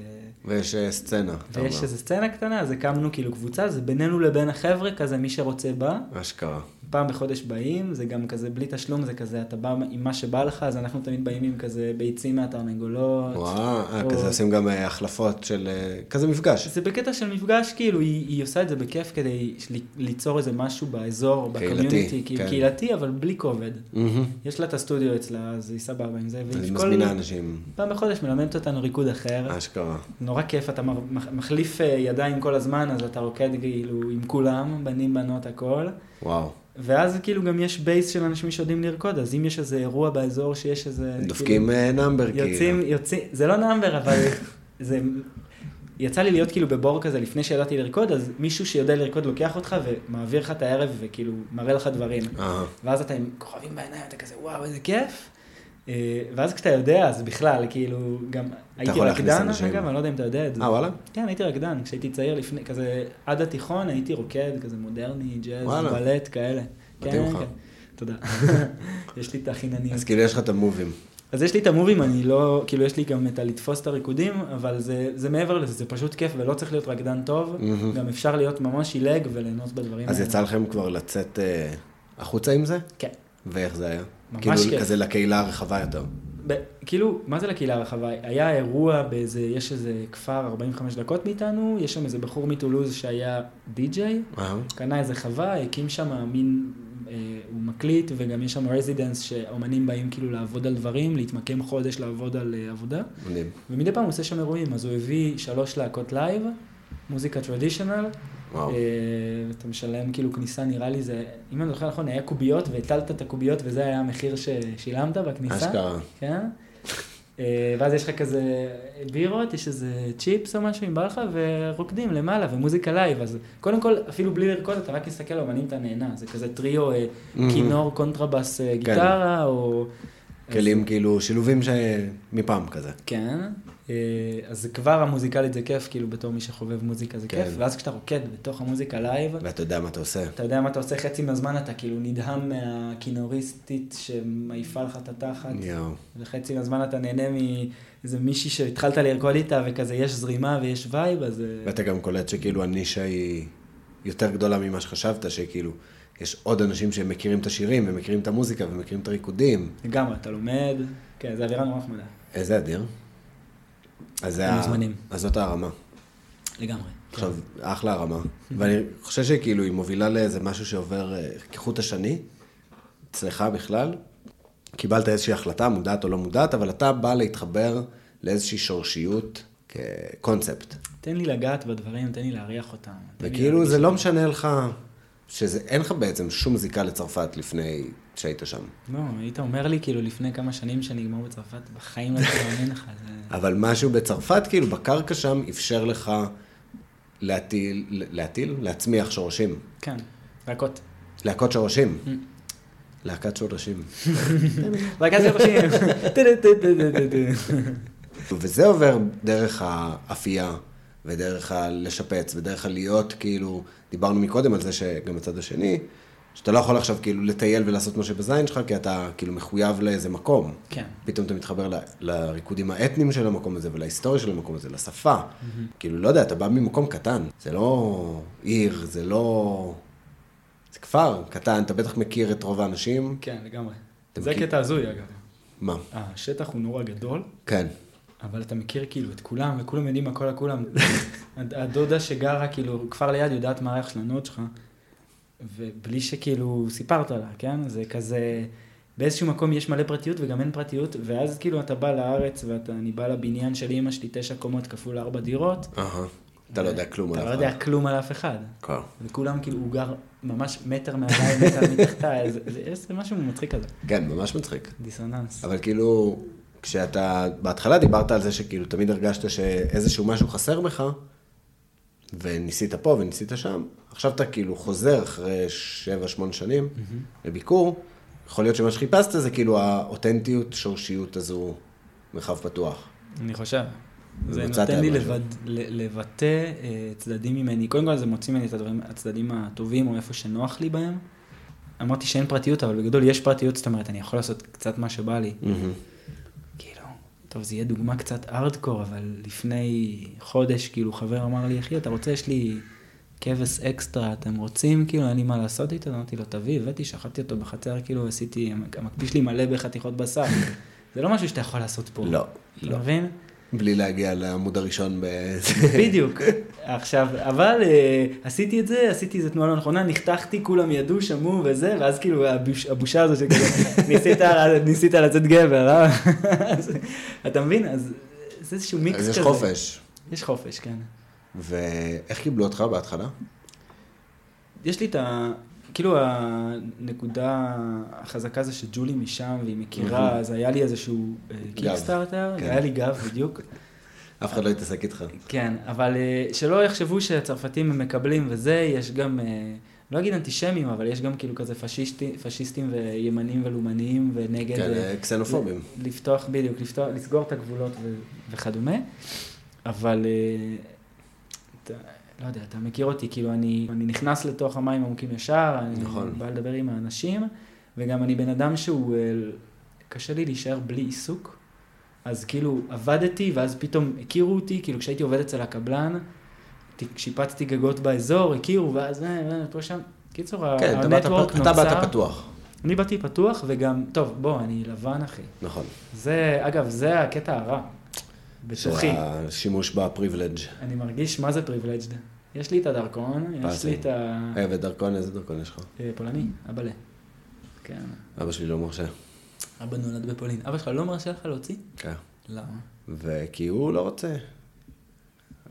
ויש אה, סצנה. ויש. איזה סצנה קטנה, אז הקמנו כאילו קבוצה, זה בינינו לבין החבר'ה, כזה מי שרוצה בא, אשכרה. פעם בחודש באים, זה גם כזה בלי תשלום, זה כזה, אתה בא עם מה שבא לך, אז אנחנו תמיד באים עם כזה ביצים מהתרנגולות. וואו, אה, או- כזה עושים גם אה, החלפות של... אה, כזה מפגש. זה בקטע של מפגש, כאילו, היא, היא עושה את זה בכיף כדי ליצור איזה משהו באזור, בקומיוניטי, כאילו, כן. קהילתי, אבל בלי כובד. מהמם. יש לה את הסטודיו אצלה, אז היא סבבה עם זה. היא מזמינה אנשים, פעם בחודש מלמדת אותנו ריקוד אחר. אשכרה. נורא כיף, אתה מח- מח- מחליף ידיים כל הזמן, אז אתה רוקד כאילו עם כולם, בנים, בנות, הכל. וואו. ואז כאילו גם יש base של אנשים שיודעים לרקוד, אז אם יש איזה אירוע באזור שיש איזה... דופקים אה, number כאילו, יוצאים, כאילו. יוצאים, זה לא number, אבל זה... יצא לי להיות כאילו בבור כזה לפני שידעתי לרקוד, אז מישהו שיודע לרקוד לוקח אותך ומעביר לך את הערב וכאילו מראה לך דברים. אה, ואז אתה עם כוכבים בעיניים, אתה כזה, וואו, איזה כיף. אה, ואז כשאתה יודע, אז בכלל, כאילו, גם הייתי רקדן. אגב, אני לא יודע אם אתה יודע את זה. אה, וואלה? כן, הייתי רקדן, כשהייתי צעיר לפני, כזה, עד התיכון הייתי רוקד, כזה מודרני, ג'אז. בלט, כאלה. מתאים כן, לך. כן. תודה. <laughs> יש לי את החינניות. אז כאילו יש לך את המובים. אז יש לי את המובים, אני לא, כאילו יש לי גם את הלתפוס את הריקודים, אבל זה, זה מעבר לזה, זה פשוט כיף ולא צריך להיות רקדן טוב. גם אפשר להיות ממש עילג וליהנות בדברים אז האלה. יצא לכם כבר לצאת אה, החוצה עם זה? כן. ואיך זה היה? ממש כאילו כיף. כזה לקהילה הרחבה יותר. ב- כאילו, מה זה לקהילה הרחבה? היה אירוע באיזה, יש איזה כפר 45 דקות מאיתנו, יש שם איזה בחור מטולוז שהיה די-ג'יי, אה, קנה איזה חווה, הקים שם מין, אה, הוא מקליט, וגם יש שם residence שאומנים באים כאילו לעבוד על דברים, להתמקם חודש לעבוד על אה, עבודה, מדהים. ומדי פעם הוא עושה שם אירועים, אז הוא הביא שלוש להקות לייב, מוזיקה traditional, וואו. אה, אתה משלם כאילו כניסה, נראה לי זה, אם אני זוכר נכון, היה קוביות, והטלת את הקוביות, וזה היה המחיר ששילמת בכניסה. אשכרה. כן? אה, ואז יש לך כזה בירות, יש איזה צ'יפס או משהו, אם בא לך, ורוקדים למעלה, ומוזיקה לייב. אז קודם כל, אפילו בלי לרקוד, אתה רק מסתכל על אומנים, אתה נהנה. זה כזה טריו, אה. כינור, קונטרבס, אה, גיטרה, או... כלים כאילו, שילובים שמפעם כזה. כן. אה, אז כבר המוזיקלית זה כיף, כאילו בתור מי שחובב מוזיקה זה כן. כיף, ואז כשאתה רוקד בתוך המוזיקה לייב, ואתה יודע מה אתה עושה. אתה יודע מה אתה עושה חצי מהזמן, אתה כאילו נדהם מהכינוריסטית שמעיפה לך את התחת. יואו. וחצי מהזמן אתה נהנה מאיזה מישהי שהתחלת לרקוד איתה, וכזה יש זרימה ויש vibe, אז... אה, ואתה גם קולט שכאילו הנישה היא יותר גדולה ממה שחשבת, שכאילו, יש עוד אנשים שמכירים את השירים, ומכירים את המוזיקה, ומכירים את הריקודים. לגמרי, אתה לומד, כן, זה אווירה נורא חמודה. איזה אדיר. אז ה... זאת הרמה. לגמרי. עכשיו, אחלה הרמה. ואני חושב שכאילו היא מובילה לאיזה משהו שעובר אה, כחוט השני, אצלך בכלל. קיבלת איזושהי החלטה, מודעת או לא מודעת, אבל אתה בא להתחבר לאיזושהי שורשיות כקונספט. תן לי לגעת בדברים, תן לי להריח אותם. וכאילו זה לא. משנה לך, שזה, אין לך בעצם שום זיקה לצרפת לפני שהיית שם. לא, היית אומר לי כאילו לפני כמה שנים שאני אגמור בצרפת, בחיים לא הייתי מאמין לך. זה... אבל משהו בצרפת, כאילו בקרקע שם, אפשר לך להטיל, להטיל, להצמיח שורשים. כן, להקות. להקות שורשים. Mm. להקת שורשים. להקת שורשים. <laughs> וזה עובר דרך האפייה, ודרך הלשפץ, ודרך הלהיות, כאילו, דיברנו מקודם על זה שגם הצד השני, שאתה לא יכול עכשיו כאילו לטייל ולעשות מה שבזין שלך, כי אתה כאילו מחויב לאיזה מקום. כן. פתאום אתה מתחבר ל- לריקודים האתניים של המקום הזה, ולהיסטוריה של המקום הזה, לשפה. כאילו, לא יודע, אתה בא ממקום קטן, זה לא עיר, זה לא... זה כפר קטן, אתה בטח מכיר את רוב האנשים. כן, לגמרי. זה מכיר- קטע הזוי אגב. מה? השטח הוא נורא גדול, כן. אבל אתה מכיר כאילו את כולם, וכולם יודעים הכל על כולם. הד- הדודה שגרה כאילו כפר ליד יודעת מה הריח של הנוד שלך, ובלי שכאילו סיפרת לה, כן? זה כזה, באיזשהו מקום יש מלא פרטיות וגם אין פרטיות, ואז כאילו אתה בא לארץ ואני בא לבניין של אימא שלי, תשע קומות כפול ארבע דירות. אתה לא יודע כלום על אתה אף לא אחד. יודע כלום על אף אחד. וכולם כאילו, הוא גר ממש מטר מעליי, מטר מתחתיי, זה זה משהו מצחיק כזה, כן, ממש מצחיק. דיסוננס. אבל כאילו, כשאתה, בהתחלה דיברת על זה שכאילו תמיד הרגשת שאיזשהו משהו חסר בך, וניסית פה וניסית שם, עכשיו אתה כאילו חוזר אחרי 7-8 שנים לביקור, יכול להיות שמה שחיפשת זה כאילו האותנטיות, שורשיות הזו, מרחב פתוח. אני חושב. זה נותן לי. לבד, לבטא אה, צדדים ממני. קודם כל זה מוציא ממני את הדברים, הצדדים הטובים, או איפה שנוח לי בהם. אמרתי שאין פרטיות, אבל בגדול יש פרטיות, זאת אומרת, אני יכול לעשות קצת מה שבא לי. כאילו, טוב, זה יהיה דוגמה קצת ארדקור, אבל לפני חודש, כאילו, חבר אמר לי, אחי, אתה רוצה, יש לי כבש אקסטרה, אתם רוצים? כאילו, אין לי מה לעשות איתו, אמרתי לו, תביא, הבאתי, שחטתי אותו בחצר, כאילו, עשיתי, המקפיא שלי מלא בחתיכות בשר. זה לא משהו שאתה יכול לעשות פה. לא, אתה לא. מבין? בלי להגיע לעמוד הראשון ב... <laughs> בדיוק. עכשיו, אבל אה, עשיתי את זה, עשיתי איזה תנועה לא נכונה, נחתכתי, כולם ידעו, שמעו וזה, ואז כאילו הבוש, הבושה הזו שכזה, <laughs> ניסית, ניסית לצאת גבר, אה? אז, אתה מבין? אז זה איזשהו מיקס אז כזה. יש חופש. יש חופש, כן. ואיך קיבלו אותך בהתחלה? יש לי את ה... כאילו הנקודה החזקה זה שג'ולי משם והיא מכירה, אז היה לי איזשהו אה, קיקסטארטר, כן. היה לי גב בדיוק. אף אחד לא התעסק איתך. כן, אבל אה, שלא יחשבו שהצרפתים הם מקבלים וזה, יש גם, אה, לא אגיד אנטישמים, אבל יש גם כאילו כזה פשיסטים, פשיסטים וימנים ולאומניים ונגד... כן, אה, קסנופובים. לפתוח, בדיוק, לפתוח, לסגור את הגבולות וכדומה, אבל אה, לא יודע, אתה מכיר אותי, כאילו אני, אני נכנס לתוך המים עמוקים ישר, אני נכון. בא לדבר עם האנשים, וגם אני בן אדם שהוא, אה, קשה לי להישאר בלי עיסוק, אז כאילו עבדתי, ואז פתאום הכירו אותי, כאילו כשהייתי עובד אצל הקבלן, שיפצתי גגות באזור, הכירו, ואז אה, אה, פה שם, קיצור, כן, הנטוורק פ- אתה נוצר. באת פתוח. אני באתי פתוח, וגם, טוב, בוא, אני לבן, אחי. נכון. זה, אגב, זה הקטע הרע. בתוכי. של השימוש ב privilege. אני מרגיש מה זה privileged. יש לי את הדרכון, יש. לי את ה... אה, ודרכון, איזה דרכון יש לך? אה, פולני, אבאלה. כן. אבא שלי לא מרשה. אבא נולד בפולין. אבא שלך לא מרשה לך להוציא? כן. למה? וכי הוא לא רוצה.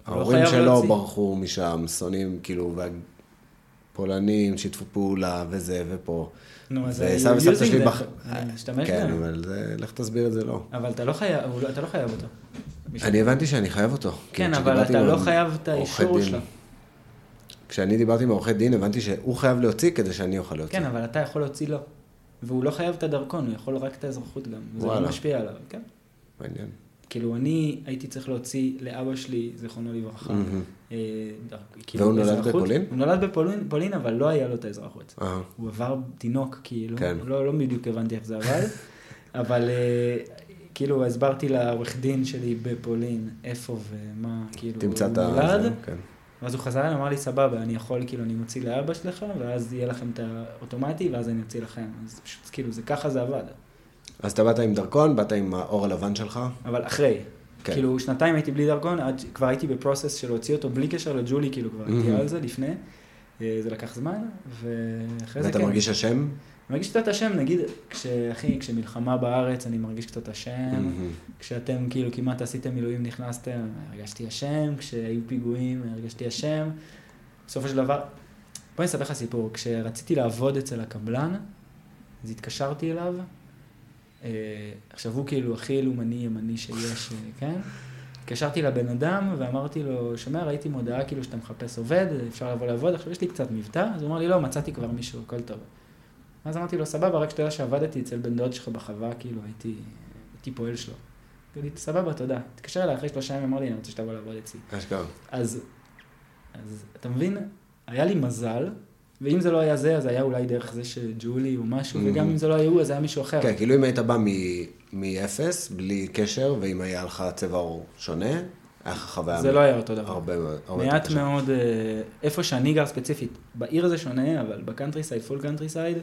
לא ההורים שלו. ברחו משם, שונאים, כאילו, והפולנים שיתפו פעולה וזה ופה. נו, אז using שלי them. בח... משתמש כן, בהם. אבל זה, לך תסביר את זה לא. אבל אתה לא חייב, לא- אתה לא חייב אותו. אני הבנתי שאני חייב אותו. כן, אבל אתה לא חייב את האישור שלו. כשאני דיברתי עם עורכי דין, הבנתי שהוא חייב להוציא כדי שאני אוכל להוציא. כן, אבל אתה יכול להוציא לו. והוא לא חייב את הדרכון, הוא יכול רק את האזרחות גם. וזה לא וואלה. משפיע עליו, כן. מעניין. כאילו, אני הייתי צריך להוציא לאבא שלי, זיכרונו לברכה. מהמם. אה, כאילו, והוא נולד. בפולין? הוא נולד בפולין, פולין, אבל לא היה לו את האזרחות. אה, הוא עבר תינוק, כאילו, כן. לא, לא בדיוק הבנתי איך זה עבד, <laughs> אבל אה, כאילו הסברתי לעורך דין שלי בפולין איפה ומה, כאילו, תמצא את הוא ה... כן. ואז הוא חזר אליי, אמר לי, סבבה, אני יכול, כאילו, אני מוציא לאבא שלך, ואז יהיה לכם את האוטומטי, ואז אני אוציא לכם. אז פשוט, כאילו, זה ככה זה עבד. אז אתה באת עם דרכון, באת עם האור הלבן שלך. אבל אחרי. כן. כאילו, שנתיים הייתי בלי דרכון, עד כבר הייתי בפרוסס של להוציא אותו בלי קשר לג'ולי, כאילו, כבר הייתי מהמם. על זה לפני. אה, זה לקח זמן, ואחרי זה ואתה כן. מרגיש אשם? אני מרגיש קצת אשם, נגיד, כשאחי, כשמלחמה בארץ, אני מרגיש קצת אשם. מהמם. כשאתם כאילו כמעט עשיתם מילואים, נכנסתם, הרגשתי אשם. כשהיו פיגועים, הרגשתי אשם. בסופו של דבר, בוא אני אספר לך סיפור. כשרציתי לעבוד אצל הקבלן, אז התקשרתי אליו. אה, עכשיו הוא כאילו הכי לאומני ימני שיש, אה, כן? התקשרתי לבן אדם ואמרתי לו, שומע, ראיתי מודעה כאילו שאתה מחפש עובד, אפשר לבוא לעבוד, עכשיו יש לי קצת מבטא, אז הוא אמר לי, לא, מצאתי כבר מישהו, הכל טוב. אז אמרתי לו, סבבה, רק שתדע שעבדתי אצל בן דוד שלך בחווה, כאילו הייתי, הייתי פועל שלו. אמרתי לי, סבבה, תודה. התקשר אליי אחרי שלושה ימים, אמר לי, אני רוצה שתבוא לעבוד אצלי. אשכרה. אז, אז אתה מבין, היה לי מזל, ואם זה לא היה זה, אז היה אולי דרך זה שג'ולי או משהו, וגם Mhm. אם זה לא היה הוא, אז היה מישהו אחר. כן, כאילו אם היית בא מ- מאפס, בלי קשר, ואם היה לך צבע עור שונה, היה לך חוויה זה לא היה אותו דבר. הרבה מאוד מעט. מאוד, אה, איפה שאני גר ספציפית, בעיר זה שונה, אבל ב countryside, full countryside,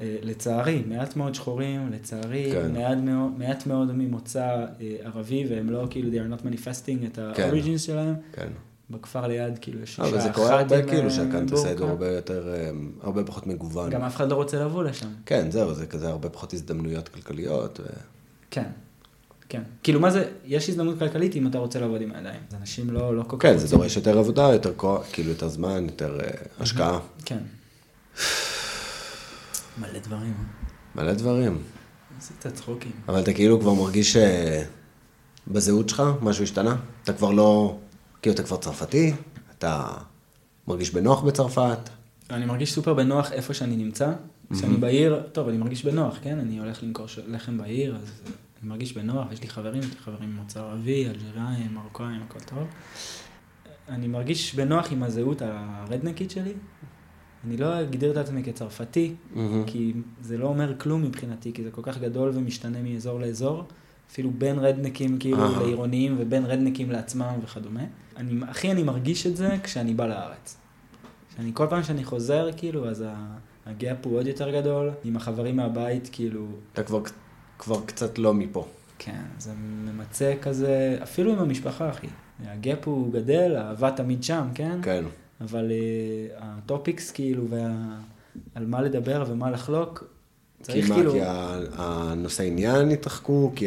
אה, לצערי, מעט מאוד שחורים, לצערי, כן. מעט מאוד, מעט מאוד ממוצא אה, ערבי, והם לא כאילו, they are not manifesting את כן. ה-origins שלהם. כן. בכפר ליד, כאילו, יש אבל אישה זה אחת קורה הרבה כאילו אה, שה countryside הוא. הרבה יותר, אה, הרבה פחות מגוון. גם אף אחד לא רוצה לבוא לשם. כן, זהו, זה כזה הרבה פחות הזדמנויות כלכליות. ו... כן, כן. כאילו, מה זה, יש הזדמנות כלכלית אם אתה רוצה לעבוד עם הידיים. אנשים לא, לא כל כך כן, זה. דורש יותר עבודה, יותר כוח, כאילו יותר זמן, יותר אה, השקעה. כן. מלא דברים? מלא דברים. זה קצת צחוקים. אבל אתה כאילו כבר מרגיש שבזהות שלך משהו השתנה? אתה כבר לא, כאילו אתה כבר צרפתי, אתה מרגיש בנוח בצרפת. אני מרגיש סופר בנוח איפה שאני נמצא. כשאני בעיר, טוב, אני מרגיש בנוח, כן? אני הולך למכור לחם בעיר, אז אני מרגיש בנוח, יש לי חברים, יש לי חברים ממוצא ערבי, אלג'יראים, מרוקאים, הכל טוב. אני מרגיש בנוח עם הזהות הרדנקית שלי. אני לא אגדיר את עצמי כצרפתי, כי זה לא אומר כלום מבחינתי, כי זה כל כך גדול ומשתנה מאזור לאזור, אפילו בין רדנקים כאילו אהה. לעירוניים ובין רדנקים לעצמם וכדומה. אני, הכי אני מרגיש את זה כשאני בא לארץ. שאני, כל פעם שאני חוזר, כאילו, אז ה gap הוא עוד יותר גדול, עם החברים מהבית, כאילו, אתה כבר, כבר קצת לא מפה. כן, זה ממצה כזה, אפילו עם המשפחה, אחי. ה gap הוא גדל, האהבה תמיד שם, כן? כן. אבל אה, ה topics, כאילו, וה... על מה לדבר ומה לחלוק, צריך כי מה, כאילו... כי ה- הנושא עניין התרחקו, כי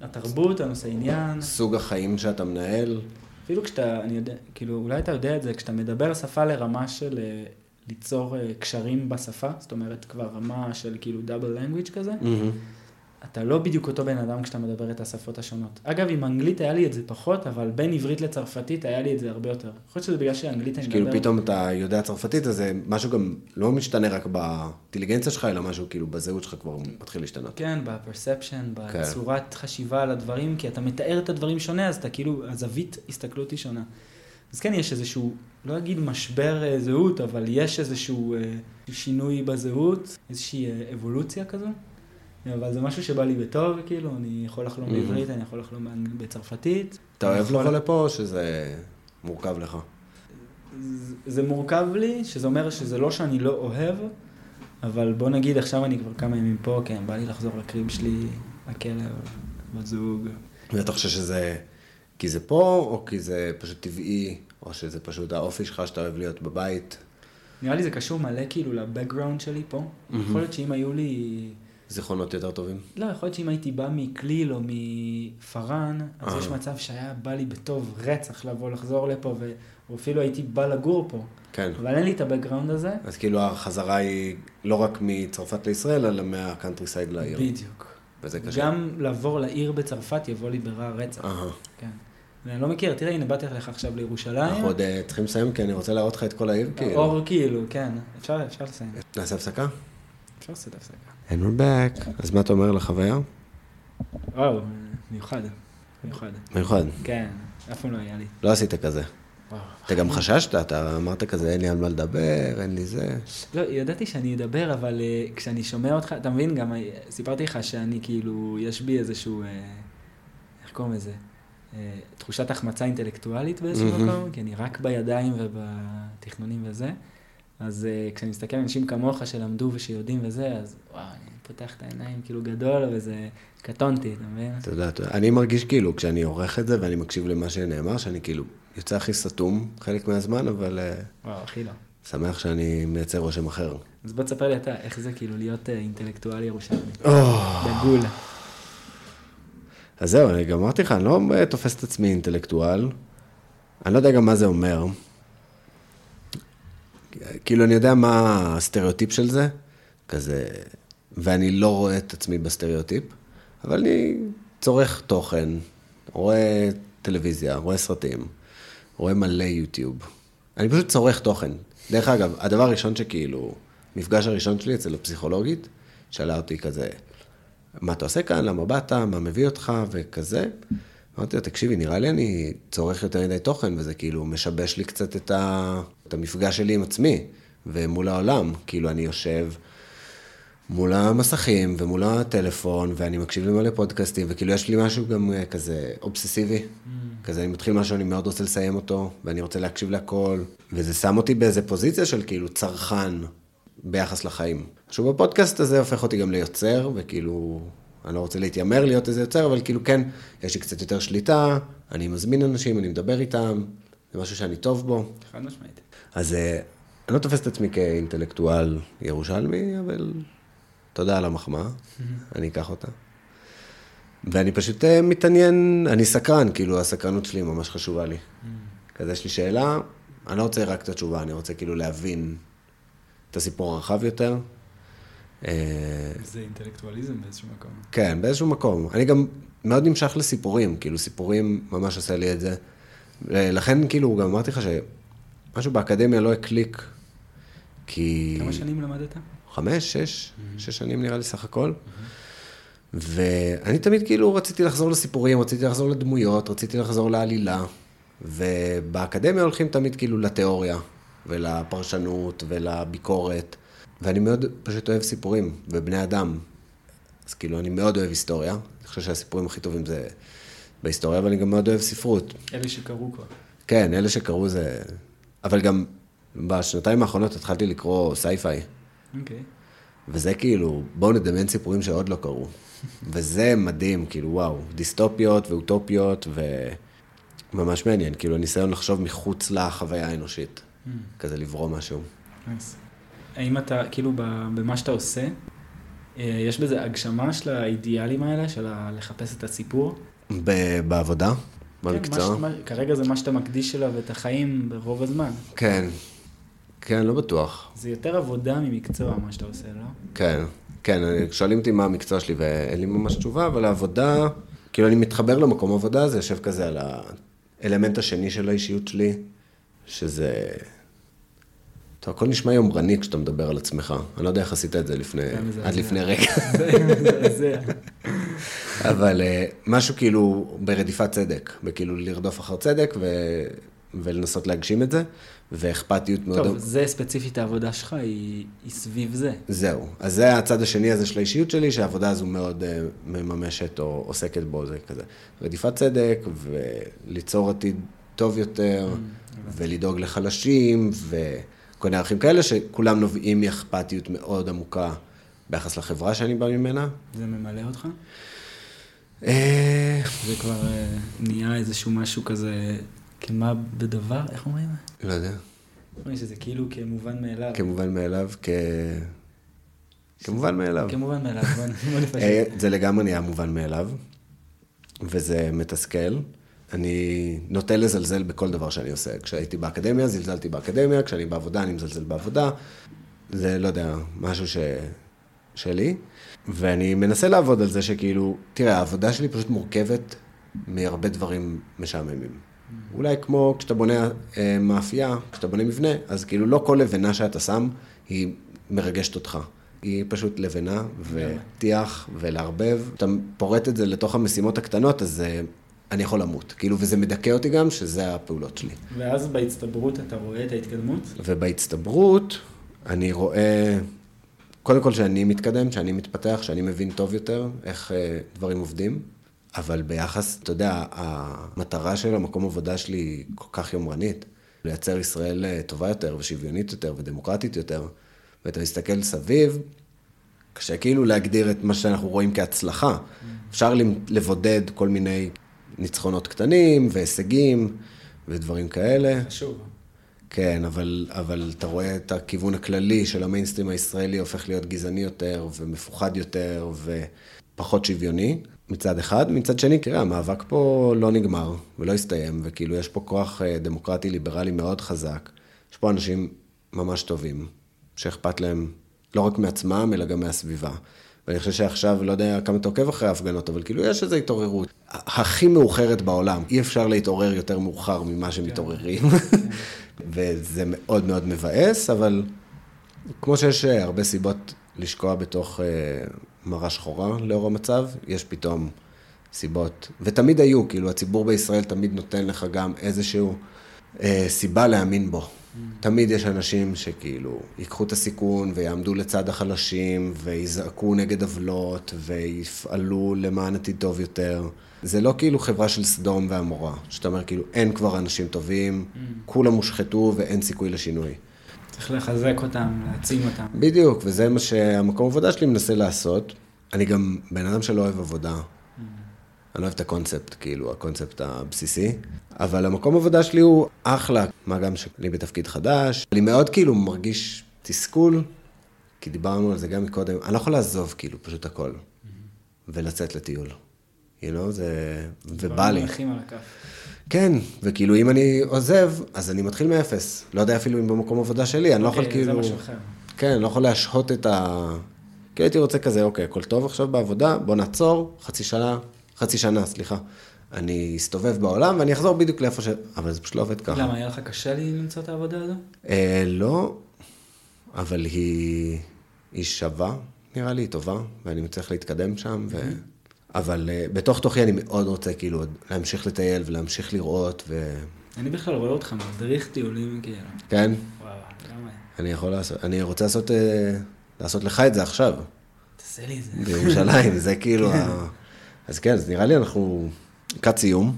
התרבות, הנושא עניין, הסוג החיים שאתה מנהל, אפילו כשאתה, אני יודע, כאילו, אולי אתה יודע את זה, כשאתה מדבר שפה לרמה של אה, ליצור אה, קשרים בשפה, זאת אומרת, כבר רמה של כאילו דאבל לנגוויץ' כזה, אתה לא בדיוק אותו בן אדם כשאתה מדבר את השפות השונות. אגב, עם אנגלית היה לי את זה פחות, אבל בין עברית לצרפתית היה לי את זה הרבה יותר. יכול להיות שזה בגלל שאנגלית אני כאילו מדבר... פתאום אתה יודע צרפתית, אז זה משהו גם לא משתנה רק באינטליגנציה שלך, אלא משהו כאילו בזהות שלך כבר מתחיל להשתנות. כן, בפרספשן, כן. בצורת חשיבה על הדברים, כי אתה מתאר את הדברים שונה, אז אתה כאילו, הזווית הסתכלות היא שונה. אז כן, יש איזשהו, לא אגיד משבר אה, זהות, אבל יש איזשהו אה, שינוי בזהות, איזושהי אה, אבולוציה כזו. אבל זה משהו שבא לי בטוב, כאילו, אני יכול לחלום. בעברית, אני יכול לחלום בצרפתית. אתה אוהב לבוא לפה או שזה מורכב לך? זה- מורכב לי, שזה אומר שזה לא שאני לא אוהב, אבל בוא נגיד עכשיו אני כבר כמה ימים פה, כן, בא לי לחזור לקריב שלי, לכלב, בזוג. ואתה חושב שזה כי זה פה, או כי זה פשוט טבעי, או שזה פשוט האופי שלך שאתה אוהב להיות בבית? נראה לי זה קשור מלא כאילו לבקגראונד שלי פה. יכול להיות שאם היו לי... זיכרונות יותר טובים? לא, יכול להיות שאם הייתי בא מכליל או מפארן, אז אה. יש מצב שהיה בא לי בטוב רצח לבוא לחזור לפה, ו... או אפילו הייתי בא לגור פה. כן. אבל אין לי את ה background הזה. אז כאילו החזרה היא לא רק מצרפת לישראל, אלא מה countryside לעיר. בדיוק. וזה קשה. גם לעבור לעיר בצרפת יבוא לי ברע רצח. אהה. כן. ואני לא מכיר, תראה, הנה באתי לך עכשיו לירושלים. אנחנו עוד אה, צריכים לסיים, כי אני רוצה להראות לך את כל העיר, כאילו. אור כאילו, כן. אפשר, אפשר לסיים. נעשה הפסקה? אפשר לעשות הפסקה. And we're back. אז מה אתה אומר לחוויה? וואו, מיוחד. מיוחד. מיוחד. כן, אף פעם לא היה לי. לא עשית כזה. וואו. אתה גם חששת, אתה אמרת כזה, אין לי על מה לדבר, אין לי זה. לא, ידעתי שאני אדבר, אבל uh, כשאני שומע אותך, אתה מבין, גם uh, סיפרתי לך שאני כאילו, יש בי איזשהו, uh, איך קוראים לזה? Uh, תחושת החמצה אינטלקטואלית באיזשהו. מקום, כי אני רק בידיים ובתכנונים וזה. אז uh, כשאני מסתכל על אנשים כמוך שלמדו ושיודעים וזה, אז וואו, אני פותח את העיניים כאילו גדול, וזה, קטונתי, אתה מבין? אתה יודע, אני מרגיש כאילו, כשאני עורך את זה ואני מקשיב למה שנאמר, שאני כאילו יוצא הכי סתום חלק מהזמן, אבל אה, וואו, הכי לא. שמח שאני מייצר רושם אחר. אז בוא תספר לי אתה, איך זה כאילו להיות uh, אינטלקטואל ירושלמי. או, דגול. אז זהו, אני גם אמרתי לך, אני לא אה, תופס את עצמי אינטלקטואל. אני לא יודע גם מה זה אומר. כאילו, אני יודע מה הסטריאוטיפ של זה, כזה, ואני לא רואה את עצמי בסטריאוטיפ, אבל אני צורך תוכן, רואה טלוויזיה, רואה סרטים, רואה מלא יוטיוב. אני פשוט צורך תוכן. דרך אגב, הדבר הראשון שכאילו, מפגש הראשון שלי אצל הפסיכולוגית, שאלה אותי כזה, מה אתה עושה כאן, למה באת, מה מביא אותך, וכזה. אמרתי לו, תקשיבי, נראה לי אני צורך יותר מדי תוכן, וזה כאילו משבש לי קצת את, ה... את המפגש שלי עם עצמי, ומול העולם. כאילו, אני יושב מול המסכים ומול הטלפון, ואני מקשיב למלא פודקאסטים, וכאילו יש לי משהו גם אה, כזה אובססיבי. כזה, אני מתחיל משהו, אני מאוד רוצה לסיים אותו, ואני רוצה להקשיב להכל, וזה שם אותי באיזה פוזיציה של כאילו צרכן ביחס לחיים. עכשיו, בפודקאסט הזה הופך אותי גם ליוצר, וכאילו, אני לא רוצה להתיימר להיות איזה יוצר, אבל כאילו כן, יש לי קצת יותר שליטה, אני מזמין אנשים, אני מדבר איתם, זה משהו שאני טוב בו. חד משמעית. אז אה, אני לא תופס את עצמי כאינטלקטואל ירושלמי, אבל תודה על המחמאה, אני אקח אותה. ואני פשוט אה, מתעניין, אני סקרן, כאילו הסקרנות שלי ממש חשובה לי. כזה יש לי שאלה, אני לא רוצה רק את התשובה, אני רוצה כאילו להבין את הסיפור הרחב יותר. אה, זה אינטלקטואליזם באיזשהו מקום. כן, באיזשהו מקום. אני גם מאוד נמשך לסיפורים, כאילו סיפורים ממש עושה לי את זה. לכן כאילו, גם אמרתי לך שמשהו באקדמיה לא הקליק, כי... כמה שנים למדת? חמש, שש, שש שנים נראה לי סך הכל. ואני תמיד כאילו רציתי לחזור לסיפורים, רציתי לחזור לדמויות, רציתי לחזור לעלילה. ובאקדמיה הולכים תמיד כאילו לתיאוריה, ולפרשנות, ולביקורת. ואני מאוד פשוט אוהב סיפורים, ובני אדם. אז כאילו, אני מאוד אוהב היסטוריה. אני חושב שהסיפורים הכי טובים זה בהיסטוריה, אבל אני גם מאוד אוהב ספרות. אלה שקראו כבר. כן, אלה שקראו זה... אבל גם בשנתיים האחרונות התחלתי לקרוא sci-fi. אוקיי. וזה כאילו, בואו נדמיין סיפורים שעוד לא קרו. <laughs> וזה מדהים, כאילו, וואו, דיסטופיות ואוטופיות, וממש מעניין, כאילו, ניסיון לחשוב מחוץ לחוויה האנושית, כזה לברוא משהו. נייס. האם אתה, כאילו, במה שאתה עושה, אה, יש בזה הגשמה של האידיאלים האלה, של לחפש את הסיפור? בעבודה, כן, במקצוע. ש- מה- כרגע זה מה שאתה מקדיש אליו את החיים ברוב הזמן. כן, כן, לא בטוח. זה יותר עבודה ממקצוע, מה שאתה עושה, לא? כן, כן, שואלים אותי מה המקצוע שלי ואין לי ממש תשובה, אבל העבודה, כאילו אני מתחבר למקום עבודה, זה יושב כזה על האלמנט השני של האישיות שלי, שזה... טוב, הכל נשמע יומרני כשאתה מדבר על עצמך. אני לא יודע איך עשית את זה לפני. עד לפני רגע. <laughs> אבל אה, משהו כאילו ברדיפת צדק, בכאילו לרדוף אחר צדק ו... ולנסות להגשים את זה, ואכפתיות מאוד... טוב, זה ספציפית העבודה שלך, היא, היא סביב זה. זהו. אז זה הצד השני הזה של האישיות שלי, שהעבודה הזו מאוד uh, מממשת או עוסקת בו, זה כזה רדיפת צדק, וליצור עתיד טוב יותר, ולדאוג לחלשים, וכל מיני ערכים כאלה, שכולם נובעים מאכפתיות מאוד עמוקה ביחס לחברה שאני בא ממנה. זה ממלא אותך? אה, זה כבר אה, נהיה איזשהו משהו כזה, כמה בדבר, איך אומרים? לא יודע, אומרים שזה כאילו כמובן מאליו. כמובן מאליו, כ... כמובן מאליו. כמובן מאליו, בוא בוא נפשט. אה, זה לגמרי נהיה מובן מאליו, וזה מתסכל. אני נוטה לזלזל בכל דבר שאני עושה. כשהייתי באקדמיה, זלזלתי באקדמיה, כשאני בעבודה, אני מזלזל בעבודה. זה, לא יודע, משהו ש... שלי. ואני מנסה לעבוד על זה שכאילו, תראה, העבודה שלי פשוט מורכבת מהרבה דברים משעממים. אולי כמו כשאתה בונה אה, מאפייה, כשאתה בונה מבנה, אז כאילו לא כל לבנה שאתה שם היא מרגשת אותך. היא פשוט לבנה וטיח ולערבב. אתה פורט את זה לתוך המשימות הקטנות, אז אה, אני יכול למות. כאילו, וזה מדכא אותי גם, שזה הפעולות שלי. ואז בהצטברות אתה רואה את ההתקדמות? ובהצטברות, אני רואה, קודם כל שאני מתקדם, שאני מתפתח, שאני מבין טוב יותר איך אה, דברים עובדים, אבל ביחס, אתה יודע, המטרה של המקום עבודה שלי היא כל כך יומרנית, לייצר ישראל אה, טובה יותר ושוויונית יותר ודמוקרטית יותר, ואתה מסתכל סביב, קשה כאילו להגדיר את מה שאנחנו רואים כהצלחה. אפשר לבודד כל מיני ניצחונות קטנים והישגים ודברים כאלה. חשוב. כן, אבל, אבל אתה רואה את הכיוון הכללי של המיינסטרים הישראלי הופך להיות גזעני יותר ומפוחד יותר ופחות שוויוני מצד אחד. מצד שני, תראה, המאבק פה לא נגמר ולא הסתיים, וכאילו יש פה כוח אה, דמוקרטי ליברלי מאוד חזק. יש פה אנשים ממש טובים, שאכפת להם לא רק מעצמם, אלא גם מהסביבה. ואני חושב שעכשיו, לא יודע כמה אתה עוקב אחרי ההפגנות, אבל כאילו יש איזו התעוררות. הכי מאוחרת בעולם, אי אפשר להתעורר יותר מאוחר ממה שמתעוררים. <laughs> וזה מאוד מאוד מבאס, אבל כמו שיש אה, הרבה סיבות לשקוע בתוך אה, מרה שחורה לאור המצב, יש פתאום סיבות, ותמיד היו, כאילו הציבור בישראל תמיד נותן לך גם איזשהו אה, סיבה להאמין בו. תמיד יש אנשים שכאילו ייקחו את הסיכון ויעמדו לצד החלשים ויזעקו נגד עוולות ויפעלו למען עתיד טוב יותר. זה לא כאילו חברה של סדום ועמורה, שאתה אומר כאילו אין כבר אנשים טובים, כולם הושחתו ואין סיכוי לשינוי. צריך לחזק אותם, להעצים אותם. בדיוק, וזה מה שהמקום עבודה שלי מנסה לעשות. אני גם בן אדם שלא אוהב עבודה. אני לא אוהב את הקונספט, כאילו, הקונספט הבסיסי. אבל המקום עבודה שלי הוא אחלה, מה גם שאני בתפקיד חדש. אני מאוד כאילו מרגיש תסכול, כי דיברנו על זה גם מקודם. אני לא יכול לעזוב כאילו פשוט הכל, ולצאת לטיול. you know, זה... ובא לי. כן, וכאילו אם אני עוזב, אז אני מתחיל מאפס. לא יודע אפילו אם במקום עבודה שלי, אני לא יכול אוקיי, זה כאילו... משהו אחר. כן, אני לא יכול להשהות את ה... כי הייתי רוצה כזה, אוקיי, הכל טוב עכשיו בעבודה, בוא נעצור, חצי שנה, חצי שנה, סליחה. אני אסתובב בעולם ואני אחזור בדיוק לאיפה ש... אבל זה פשוט לא עובד ככה. למה, היה לך קשה לי למצוא את העבודה הזו? אה, לא, אבל היא, היא שווה, נראה לי, היא טובה, ואני מצליח להתקדם שם, ו... אבל אה, בתוך תוכי אני מאוד רוצה כאילו להמשיך לטייל ולהמשיך לראות, ו... אני בכלל רואה אותך מדריך טיולים כאילו. כן, וואו, למה? אני יכול לעשות, אני רוצה לעשות, אה, לעשות לך את זה עכשיו. תעשה לי את זה. בירושלים, זה כאילו ה... <laughs> אז כן, אז נראה לי אנחנו לקראת סיום.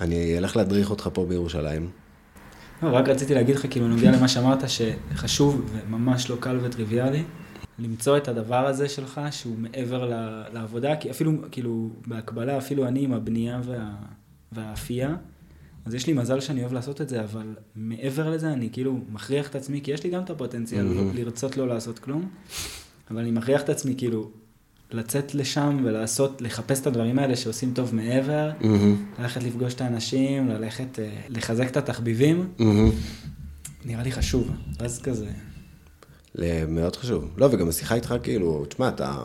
אני אלך להדריך אותך פה בירושלים. לא, רק רציתי להגיד לך, כאילו, נוגע למה שאמרת, שחשוב וממש לא קל וטריוויאלי, למצוא את הדבר הזה שלך, שהוא מעבר לעבודה, כי אפילו, כאילו, בהקבלה, אפילו אני עם הבנייה וה, והאפייה, אז יש לי מזל שאני אוהב לעשות את זה, אבל מעבר לזה, אני כאילו מכריח את עצמי, כי יש לי גם את הפוטנציאל מהמם. לרצות לא לעשות כלום, אבל אני מכריח את עצמי, כאילו, לצאת לשם ולעשות, לחפש את הדברים האלה שעושים טוב מעבר, מהמם, ללכת לפגוש את האנשים, ללכת אה, לחזק את התחביבים, מהמם. נראה לי חשוב. אז כזה, מאוד חשוב. לא, וגם השיחה איתך, כאילו, תשמע, אתה,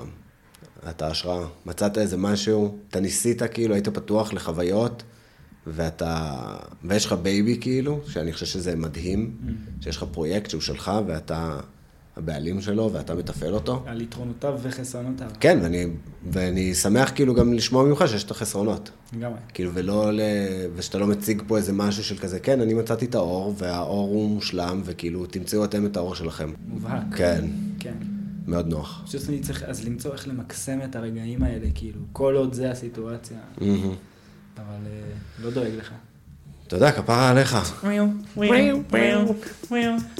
אתה השראה. מצאת איזה משהו, אתה ניסית, כאילו, היית פתוח לחוויות, ואתה, ויש לך baby, כאילו, שאני חושב שזה מדהים, שיש לך פרויקט שהוא שלך, ואתה הבעלים שלו, ואתה מתפעל אותו. על יתרונותיו וחסרונותיו. כן, ואני, ואני שמח כאילו גם לשמוע ממך שיש את החסרונות. לגמרי. כאילו, ולא ל... ושאתה לא מציג פה איזה משהו של כזה, כן, אני מצאתי את האור, והאור הוא מושלם, וכאילו, תמצאו אתם את האור שלכם. מובהק. כן, כן. מאוד נוח. פשוט אני צריך אז למצוא איך למקסם את הרגעים האלה, כאילו, כל עוד זה הסיטואציה, מהמם. אבל אה, לא דואג לך. תודה, כפרה עליך.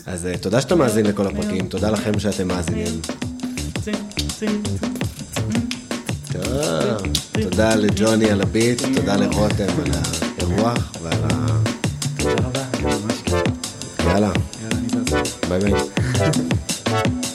אז אה, תודה שאתה מאזין לכל הפרקים, תודה לכם שאתם מאזינים. תודה. לג'וני על הביט, תודה לרותם על האירוח ועל ה... תודה רבה, ממש כיף. יאללה. ביי ביי. <laughs>